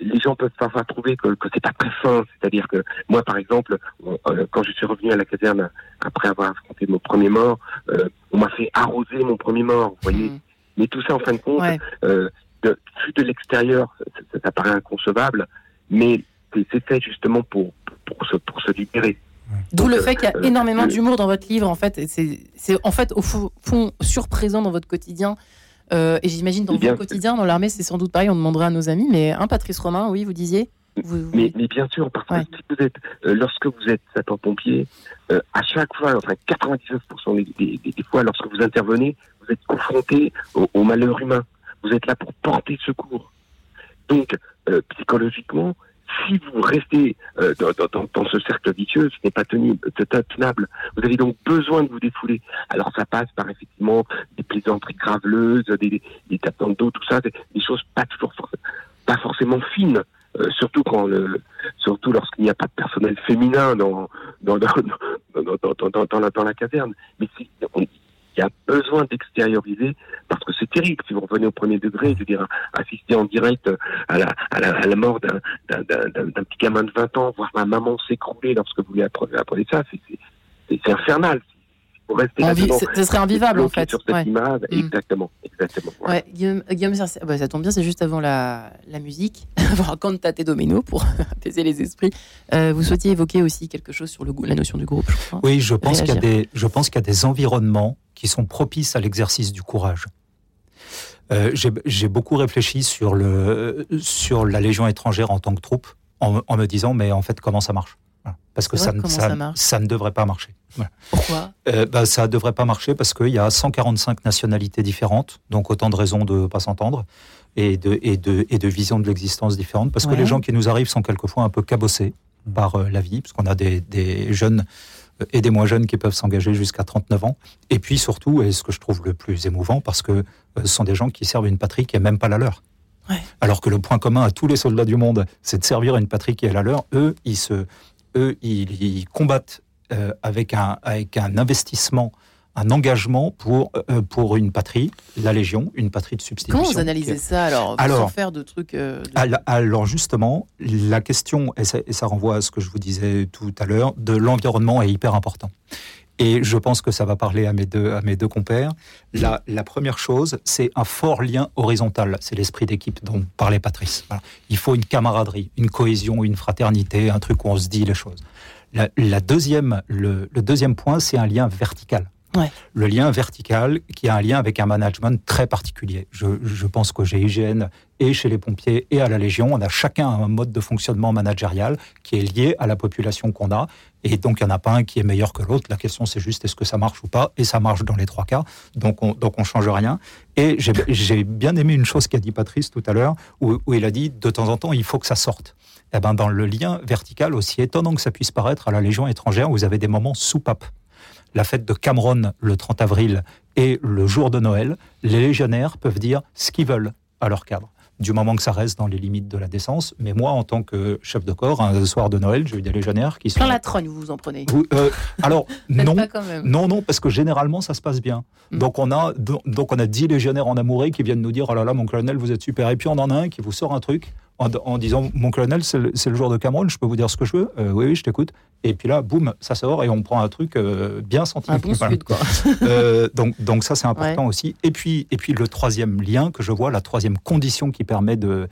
les gens peuvent parfois trouver que, que c'est pas très fin. C'est-à-dire que moi, par exemple, on- euh, quand je suis revenu à la caserne après avoir affronté mon premier mort, euh, on m'a fait arroser mon premier mort. Vous voyez. Hmm. Mais tout ça, en fin de compte, Ouais. euh, de, de l'extérieur, ça, ça- ça paraît inconcevable, mais c'est fait justement pour, pour, se, pour se libérer. D'où le fait qu'il y a euh, énormément d'humour dans votre livre, en fait. C'est en fait au fo- fond surprésent dans votre quotidien. Euh, et j'imagine dans Eh votre quotidien, dans l'armée, c'est sans doute pareil. On demandera à nos amis. Mais un Patrice Romain, oui, vous disiez. Vous- vous- Mais, mais bien sûr, parce que Ouais. vous êtes, euh, lorsque vous êtes sapeur-pompier, euh, à chaque fois, enfin 99% des, des, des- des fois, lorsque vous intervenez, vous êtes confronté au, au malheur humain. Vous êtes là pour porter secours. Donc, euh, psychologiquement, si vous restez euh, dans, dans- dans- ce cercle vicieux, ce n'est pas tenable. Vous avez donc besoin de vous défouler. Alors, ça passe par effectivement des plaisanteries graveleuses, des, des tapes dans le dos, tout ça, des, des choses pas toujours pas forcément fines. euh, surtout quand le, surtout lorsqu'il n'y a pas de personnel féminin dans dans dans dans, dans, dans, la, la caserne. Mais c'est- on- il y a besoin d'extérioriser parce que c'est terrible si vous revenez au premier degré, je veux dire, assister en direct à la, à la, à la mort d'un, d'un, d'un, d'un- petit gamin de 20 ans, voir ma maman s'écrouler lorsque vous lui apprenez, apprenez ça, c'est, c'est, c'est infernal. Envi- ce- serait invivable, en fait. Sur cette Ouais. image, Mm. exactement, exactement. voilà. Ouais, Guillaume, bah, ça tombe bien, c'est juste avant la, la musique, avant Cantate Domino pour apaiser les esprits. Euh, vous souhaitiez évoquer aussi quelque chose sur le, la notion du groupe, je crois. Oui, je pense qu'il y a des, je pense qu'il y a des environnements qui sont propices à l'exercice du courage. Euh, j'ai- J'ai beaucoup réfléchi sur, le, sur la Légion étrangère en tant que troupe, en, en me disant, mais en fait, comment ça marche? Parce que ça, ça, ne devrait pas marcher. Pourquoi euh, bah, Ça ne devrait pas marcher parce qu'il y a 145 nationalités différentes, donc autant de raisons de ne pas s'entendre et de, et, de, et de visions de l'existence différentes. Parce que les gens qui nous arrivent sont quelquefois un peu cabossés par euh, la vie, parce qu'on a des, des, jeunes euh, et des moins jeunes qui peuvent s'engager jusqu'à 39 ans. Et puis surtout, et ce que je trouve le plus émouvant, parce que ce sont des gens qui servent une patrie qui n'est même pas la leur. Alors que le point commun à tous les soldats du monde, c'est de servir une patrie qui est la leur. Eux, ils se, eux, ils, combattent euh, avec, un, avec un investissement un engagement pour, euh, pour une patrie, la Légion, une patrie de substitution. Comment vous analysez ça alors, alors faire de trucs. Euh, alors justement, la question, et ça, et ça, renvoie à ce que je vous disais tout à l'heure, de l'environnement est hyper important. Et je pense que ça va parler à mes deux, à mes deux compères. La, la première chose, c'est un fort lien horizontal. C'est l'esprit d'équipe dont parlait Patrice. Il faut une camaraderie, une cohésion, une fraternité, un truc où on se dit les choses. La, la deuxième, le, le deuxième point, c'est un lien vertical. Ouais. Le lien vertical qui a un lien avec un management très particulier. Je, je pense qu'au GIGN et chez les pompiers et à la Légion, on a chacun un mode de fonctionnement managérial qui est lié à la population qu'on a. Et donc, il n'y en a pas un qui est meilleur que l'autre. La question, c'est juste est-ce que ça marche ou pas? Et ça marche dans les trois cas. Donc, on donc on change rien. Et j'ai bien aimé une chose qu'a dit Patrice tout à l'heure, où, où il a dit de temps en temps, il faut que ça sorte. Eh ben, dans le lien vertical, aussi étonnant que ça puisse paraître, à la Légion étrangère, vous avez des moments soupape la fête de Cameron le 30 avril et le jour de Noël, les légionnaires peuvent dire ce qu'ils veulent à leur cadre du moment que ça reste dans les limites de la décence. Mais moi, en tant que chef de corps, un soir de Noël, j'ai eu des légionnaires qui sont... Plein la trogne, vous vous en prenez euh, Alors, non, non, non, parce que généralement, ça se passe bien. Hmm. Donc, on a, donc, on a 10 légionnaires en amouré qui viennent nous dire, oh là là, mon colonel, vous êtes super. Et puis, on en a un qui vous sort un truc en, disant mon colonel, c'est le, jour de Cameroun, je peux vous dire ce que je veux euh, Oui, oui, je t'écoute. Et puis là, boum, ça sort et on prend un truc euh, bien scientifique. Un bon quoi. Euh, donc, donc ça, c'est important aussi. Et puis, et puis le troisième lien que je vois, la troisième condition qui permet de,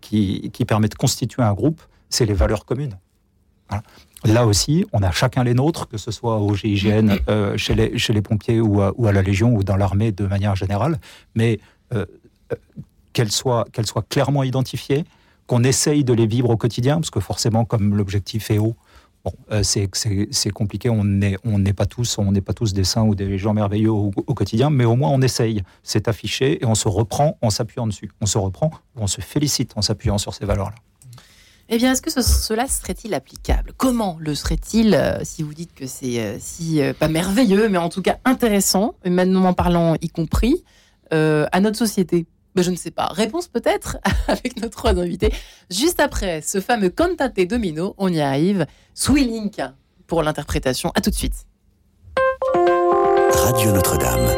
qui, qui, permet de constituer un groupe, c'est les valeurs communes. Là aussi, on a chacun les nôtres, que ce soit au GIGN, chez, les, chez les pompiers ou à, ou à la Légion ou dans l'armée de manière générale. Mais qu'elles soient, clairement identifiées, qu'on essaye de les vivre au quotidien, parce que forcément, comme l'objectif est haut, bon, euh, c'est compliqué, on n'est pas tous, on pas tous des saints ou des gens merveilleux au, quotidien, mais au moins on essaye. C'est affiché et on se reprend en s'appuyant dessus. On se reprend ou on se félicite en s'appuyant sur ces valeurs-là. Eh bien, est-ce que cela serait-il applicable? Comment le serait-il euh, si vous dites que c'est euh, si pas merveilleux, mais en tout cas intéressant, en parlant y compris, à notre société? Je ne sais pas. Réponse peut-être avec nos trois invités. Juste après ce fameux Cantate Domino, on y arrive. Swilling pour l'interprétation. À tout de suite. Radio Notre-Dame.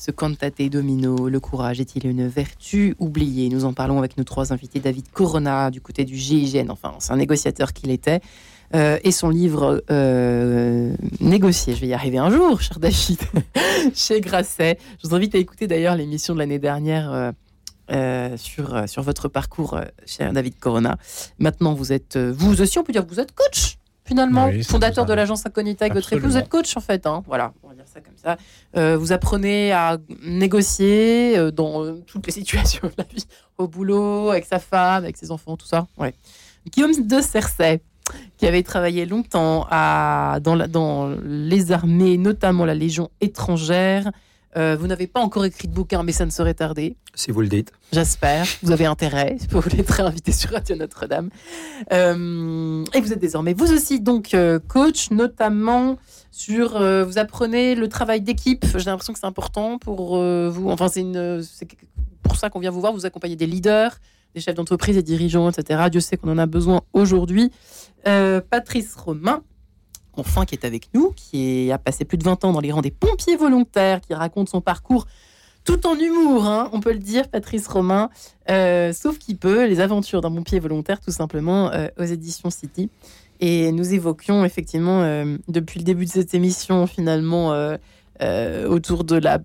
Ce cantate domino, le courage est-il une vertu oubliée? Nous en parlons avec nos trois invités, David Corona du côté du GIGN, enfin c'est un négociateur qu'il était, euh, et son livre euh, Négocier, je vais y arriver un jour, cher David, chez Grasset. Je vous invite à écouter d'ailleurs l'émission de l'année dernière euh, sur, sur votre parcours, cher David Corona. Maintenant, vous êtes, vous aussi, on peut dire que vous êtes coach finalement, Oui, ça fondateur de l'agence Incognita votre épouse. Vous êtes coach en fait, hein, voilà, on va dire ça comme ça. Euh, vous apprenez à négocier euh, dans euh, toutes les situations de la vie, au boulot, avec sa femme, avec ses enfants, tout ça. Ouais. Guillaume de Cersei, qui avait travaillé longtemps à, dans, la- dans les armées, notamment la Légion étrangère. Euh, vous n'avez pas encore écrit de bouquin, mais ça ne serait tardé. Si vous le dites. J'espère. Vous avez intérêt. Vous voulez être invité sur Radio Notre-Dame. Euh, et vous êtes désormais, vous aussi, donc, euh, coach, notamment sur. euh, vous apprenez le travail d'équipe. J'ai l'impression que c'est important pour vous. Enfin, c'est pour ça qu'on vient vous voir. Vous accompagnez des leaders, des chefs d'entreprise, des dirigeants, etc. Dieu sait qu'on en a besoin aujourd'hui. Patrice Romain. Enfin, qui est avec nous, qui a passé plus de 20 ans dans les rangs des pompiers volontaires, qui raconte son parcours tout en humour, hein, on peut le dire, Patrice Romain, euh, sauf qu'il peut, les aventures d'un pompier volontaire, tout simplement, euh, aux éditions City. Et nous évoquions effectivement, euh, depuis le début de cette émission, finalement, euh, autour de la,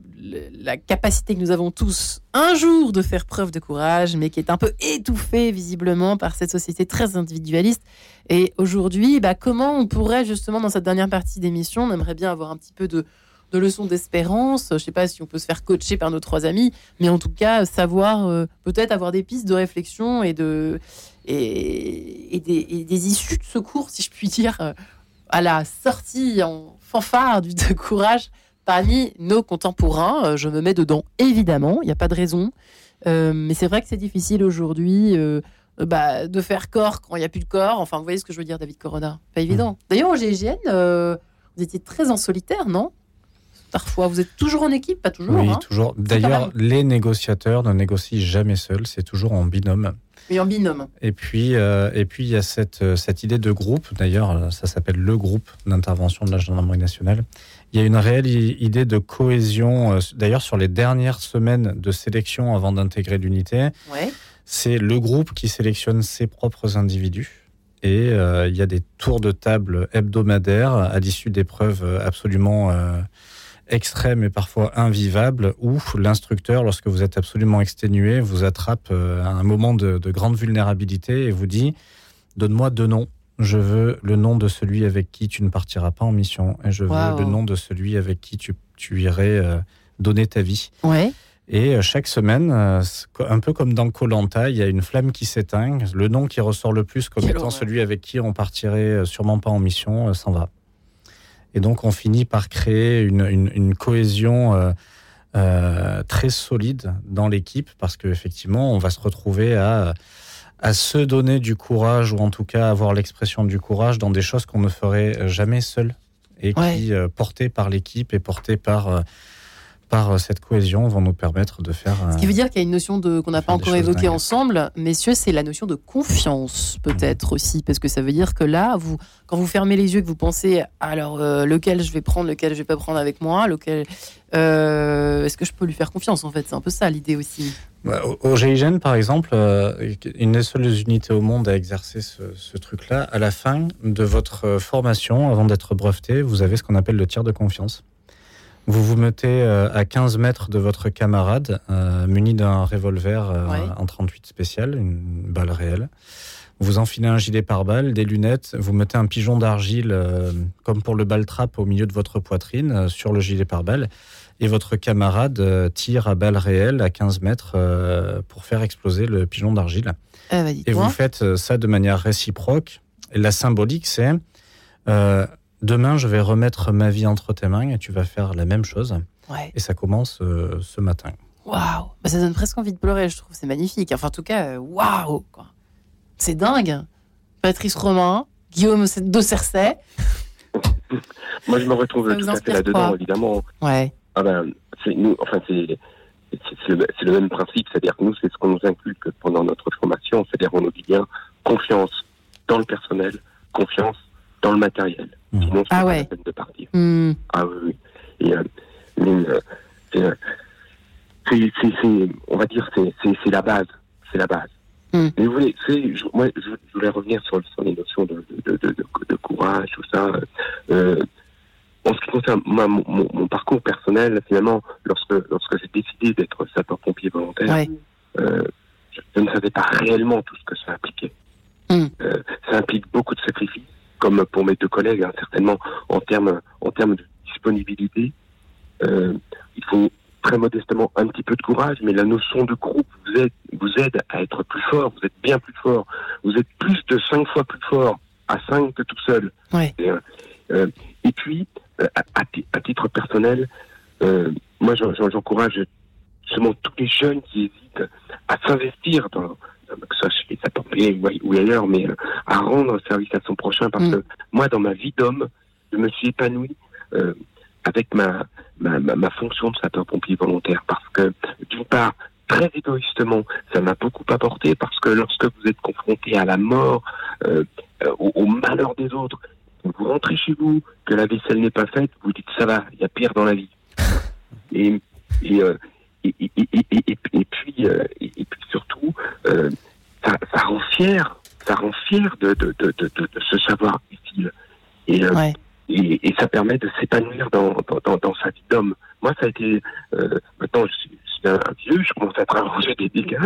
capacité que nous avons tous un jour de faire preuve de courage, mais qui est un peu étouffée visiblement par cette société très individualiste. Et aujourd'hui, bah, comment on pourrait justement, dans cette dernière partie d'émission, on aimerait bien avoir un petit peu de, leçons d'espérance. Je ne sais pas si on peut se faire coacher par nos trois amis, mais en tout cas, savoir, euh, peut-être avoir des pistes de réflexion et, de, des issues de secours, si je puis dire, euh, à la sortie en fanfare du de courage parmi nos contemporains. Euh, Je me mets dedans, évidemment, il n'y a pas de raison. Euh, mais c'est vrai que c'est difficile aujourd'hui euh, bah, de faire corps quand il n'y a plus de corps. Enfin, vous voyez ce que je veux dire, David Corona? Pas évident. D'ailleurs, au GIGN, euh, vous étiez très en solitaire, non? Parfois, vous êtes toujours en équipe, pas toujours. Oui, hein toujours. D'ailleurs, les négociateurs ne négocient jamais seuls, c'est toujours en binôme. mais en binôme. Et puis, et puis il y a cette, cette idée de groupe. D'ailleurs, ça s'appelle le groupe d'intervention de la gendarmerie nationale. Il y a une réelle idée de cohésion. euh, D'ailleurs, sur les dernières semaines de sélection avant d'intégrer l'unité, Ouais. c'est le groupe qui sélectionne ses propres individus. Et euh, il y a des tours de table hebdomadaires à l'issue d'épreuves euh, absolument euh, extrêmes et parfois invivables, où l'instructeur, lorsque vous êtes absolument exténué, vous attrape euh, à un moment de, de grande vulnérabilité et vous dit Donne-moi deux noms. Je veux le nom de celui avec qui tu ne partiras pas en mission, et je veux le nom de celui avec qui tu, tu irais euh, donner ta vie. Ouais. Et euh, chaque semaine, euh, un peu comme dans Colanta, il y a une flamme qui s'éteint. Le nom qui ressort le plus comme étant horreur. celui avec qui on partirait sûrement pas en mission s'en va. Et donc on finit par créer une, une- une cohésion euh, euh, très solide dans l'équipe parce qu'effectivement, on va se retrouver à, à se donner du courage ou en tout cas avoir l'expression du courage dans des choses qu'on ne ferait jamais seul et Ouais. qui, euh, portées par l'équipe et portées par, euh, par euh, cette cohésion, vont nous permettre de faire. Ce qui veut dire qu'il y a une notion de qu'on n'a pas encore évoquée ensemble, messieurs, c'est la notion de confiance peut-être aussi, parce que ça veut dire que là, vous, quand vous fermez les yeux, que vous pensez, alors euh, lequel je vais prendre, lequel je vais pas prendre avec moi, lequel, euh, est-ce que je peux lui faire confiance en fait? C'est un peu ça l'idée aussi. Au GIGN, par exemple, euh, une des seules unités au monde à exercer ce, ce truc-là, à la fin de votre euh, formation, avant d'être breveté, vous avez ce qu'on appelle le tir de confiance. Vous vous mettez euh, à 15 mètres de votre camarade, euh, muni d'un revolver euh, Ouais. en 38 spécial, une balle réelle. Vous enfilez un gilet pare-balles, des lunettes, vous mettez un pigeon d'argile, euh, comme pour le ball-trap, au milieu de votre poitrine, sur le gilet pare-balles et votre camarade tire à balles réelles à 15 mètres pour faire exploser le pigeon d'argile. Eh ben, Et vous faites ça de manière réciproque. Et la symbolique, c'est demain, je vais remettre ma vie entre tes mains et tu vas faire la même chose. Ouais. Et ça commence euh, ce matin. Waouh Bah, Ça donne presque envie de pleurer, je trouve. C'est magnifique. Enfin, en tout cas, euh, waouh quoi. C'est dingue. Patrice Romain, Guillaume de Cersei. Moi, je me retrouve tout à fait là-dedans, évidemment. Ouais. Ah ben, c'est nous, enfin, c'est le, le même principe, c'est-à-dire que nous, c'est ce qu'on nous inculque pendant notre formation, c'est-à-dire on nous dit bien confiance dans le personnel, confiance dans le matériel. Mhm. Sinon, c'est Ah pas ouais. la peine de partir. Hmm. Ah oui, oui. Et, euh, mais, euh, c'est, c'est, c'est, c'est- on va dire, c'est, c'est, c'est la base, c'est la base. Mm. Mais vous voyez, c'est, je, moi, je, je voulais revenir sur, sur les notions de, de, de, de, de courage, tout ça. Euh, en ce qui concerne moi, mon, mon, mon parcours personnel, finalement, lorsque, lorsque j'ai décidé d'être sapeur-pompier volontaire, Ouais. euh, je, je ne savais pas réellement tout ce que ça impliquait. Mm. Euh, ça implique beaucoup de sacrifices, comme pour mes deux collègues, hein, certainement en termes en termes de disponibilité. Euh, il faut très modestement un petit peu de courage, mais la notion de groupe vous aide, vous aide à être plus fort. Vous êtes bien plus fort. Vous êtes plus de cinq fois plus fort à cinq que tout seul. Ouais. Et, euh, et puis, euh, à, à ti- à titre personnel, euh, moi, j'en- j'en- j'encourage justement tous les jeunes qui hésitent à s'investir dans- que ce soit chez les sapeurs-pompiers ou, ailleurs, mais euh, à rendre service à son prochain. Parce Mm. que moi, dans ma vie d'homme, je me suis épanoui euh, avec ma, ma, ma, ma fonction de sapeur-pompier volontaire. Parce que, d'une part, très égoïstement, ça m'a beaucoup apporté parce que lorsque vous êtes confronté à la mort, euh, euh, au, au malheur des autres, vous rentrez chez vous, que la vaisselle n'est pas faite, vous dites ça va, il y a pire dans la vie. Et, et, euh, et, et, et, et, et- et puis, euh, et, puis surtout, euh, ça, ça rend fier, ça rend fier de, de, de, de, de, se savoir utile. Et, euh, Ouais. et, ça permet de s'épanouir dans, dans, dans, dans sa vie d'homme. Moi, ça a été. Euh, maintenant, je suis, je suis un vieux, je commence à allongé des dégâts,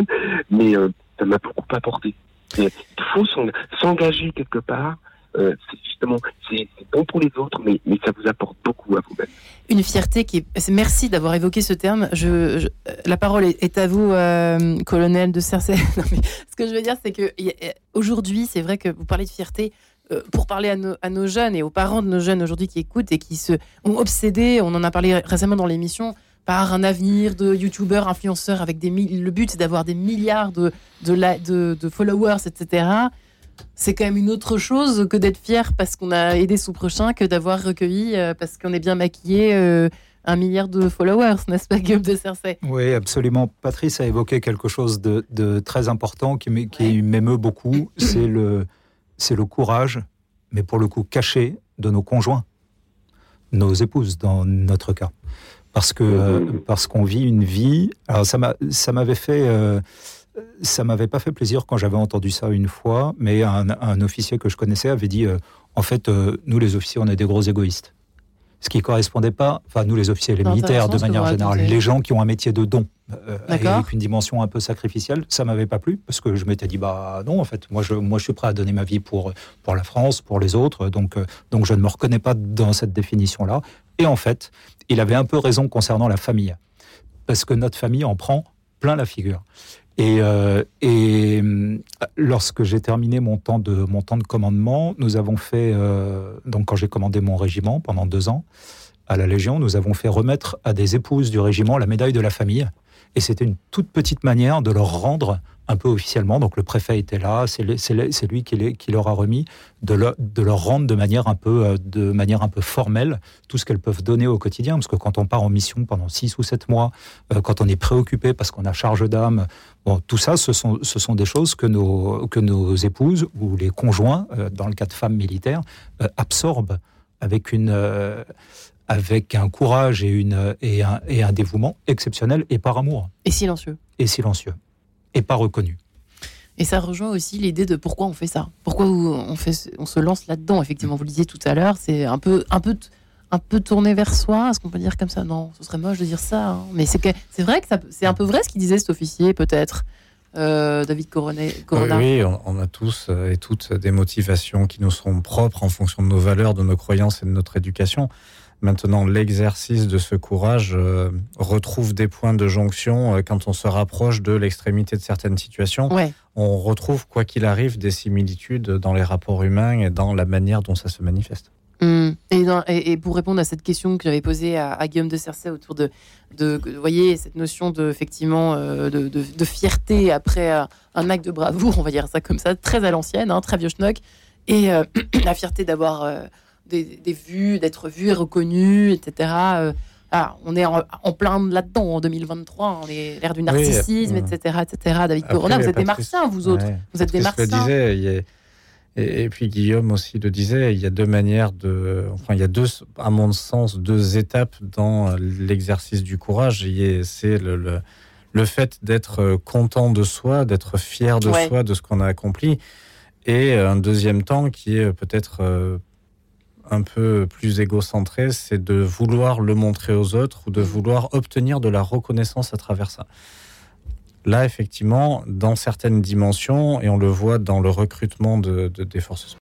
mais ça m'a beaucoup apporté. Il faut s'en- s'engager quelque part. Euh, justement, c'est bon pour les autres, mais, ça vous apporte beaucoup à vous-même. Une fierté qui est... Merci d'avoir évoqué ce terme. La parole est, à vous, euh, colonel de mais ce que je veux dire, c'est que aujourd'hui, c'est vrai que vous parlez de fierté. euh, Pour parler à nos, jeunes et aux parents de nos jeunes aujourd'hui qui écoutent et qui se ont obsédés, on en a parlé récemment dans l'émission, par un avenir de youtubeurs, influenceurs avec des le but c'est d'avoir des milliards de followers, etc. C'est quand même une autre chose que d'être fier parce qu'on a aidé son prochain que d'avoir recueilli euh, parce qu'on est bien maquillé euh, un milliard de followers, n'est-ce pas, Guillaume de Cersei? Oui, absolument. Patrice a évoqué quelque chose de, de très important qui Ouais. m'émeut beaucoup, c'est le, courage, mais pour le coup caché, de nos conjoints, nos épouses dans notre cas. Parce que euh, parce qu'on vit une vie. Alors ça m'a ça m'avait fait euh, ça m'avait pas fait plaisir quand j'avais entendu ça une fois, mais un, un officier que je connaissais avait dit euh, en fait euh, nous les officiers on est des gros égoïstes. Ce qui correspondait pas, enfin nous les officiers, les militaires de manière générale, les gens qui ont un métier de don, euh, avec une dimension un peu sacrificielle, ça m'avait pas plu parce que je m'étais dit bah non en fait moi je moi je suis prêt à donner ma vie pour pour la France, pour les autres, donc donc je ne me reconnais pas dans cette définition là. Et en fait, il avait un peu raison concernant la famille parce que notre famille en prend plein la figure. Et, euh, et hum, lorsque j'ai terminé mon temps de mon temps de commandement, nous avons fait euh, donc quand j'ai commandé mon régiment pendant deux ans à la Légion, nous avons fait remettre à des épouses du régiment la médaille de la famille. Et c'était une toute petite manière de leur rendre un peu officiellement. Donc le préfet était là, c'est lui qui, leur a remis de, leur- rendre de manière un peu euh, de manière un peu formelle tout ce qu'elles peuvent donner au quotidien. Parce que quand on part en mission pendant six ou sept mois, euh, quand on est préoccupé parce qu'on a charge d'âme, bon, tout ça, ce sont, des choses que nos, épouses ou les conjoints, euh, dans le cas de femmes militaires, absorbent avec une avec un courage et, une, et, un, et un dévouement exceptionnel et par amour Et silencieux. et silencieux et pas reconnu. Et ça rejoint aussi l'idée de pourquoi on fait ça. Pourquoi on, fait, ce- on se lance là-dedans. Effectivement, vous le disiez tout à l'heure, c'est un peu, un, peu, un peu tourné vers soi. Est-ce qu'on peut dire comme ça? Non, ce serait moche de dire ça. hein. Mais c'est que- c'est vrai que c'est un peu vrai ce qu'il disait cet officier, peut-être, euh, David Coronet, Corona. Oui, on, on a tous euh, et toutes des motivations qui nous sont propres en fonction de nos valeurs, de nos croyances et de notre éducation. Maintenant, l'exercice de ce courage euh, retrouve des points de jonction euh, quand on se rapproche de l'extrémité de certaines situations. Ouais. On retrouve, quoi qu'il arrive, des similitudes dans les rapports humains et dans la manière dont ça se manifeste. Hum. Et, dans- et- et pour répondre à cette question que j'avais posée à, à Guillaume de Cersei autour de, de, vous voyez, cette notion de, effectivement, euh, de, de- de fierté après un acte de bravoure, on va dire ça comme ça, très à l'ancienne, hein, très vieux schnock, et la fierté d'avoir des, des vues, d'être vu et reconnu, etc. euh, ah, on est en, en plein là-dedans en 2023, on est l'ère du narcissisme, euh, etc., etc. David Corona, vous êtes des martiens, vous autres. Ouais. Vous êtes des le martiens. disait, a- Et, et, puis Guillaume aussi le disait, il y a deux manières de, enfin il y a deux, à mon sens, deux étapes dans l'exercice du courage. C'est le, le, le, fait d'être content de soi, d'être fier de Ouais. soi, de ce qu'on a accompli, et un deuxième temps qui est peut-être euh, un peu plus égocentré, c'est de vouloir le montrer aux autres ou de vouloir obtenir de la reconnaissance à travers ça. Là, effectivement, dans certaines dimensions, et on le voit dans le recrutement de, de- des forces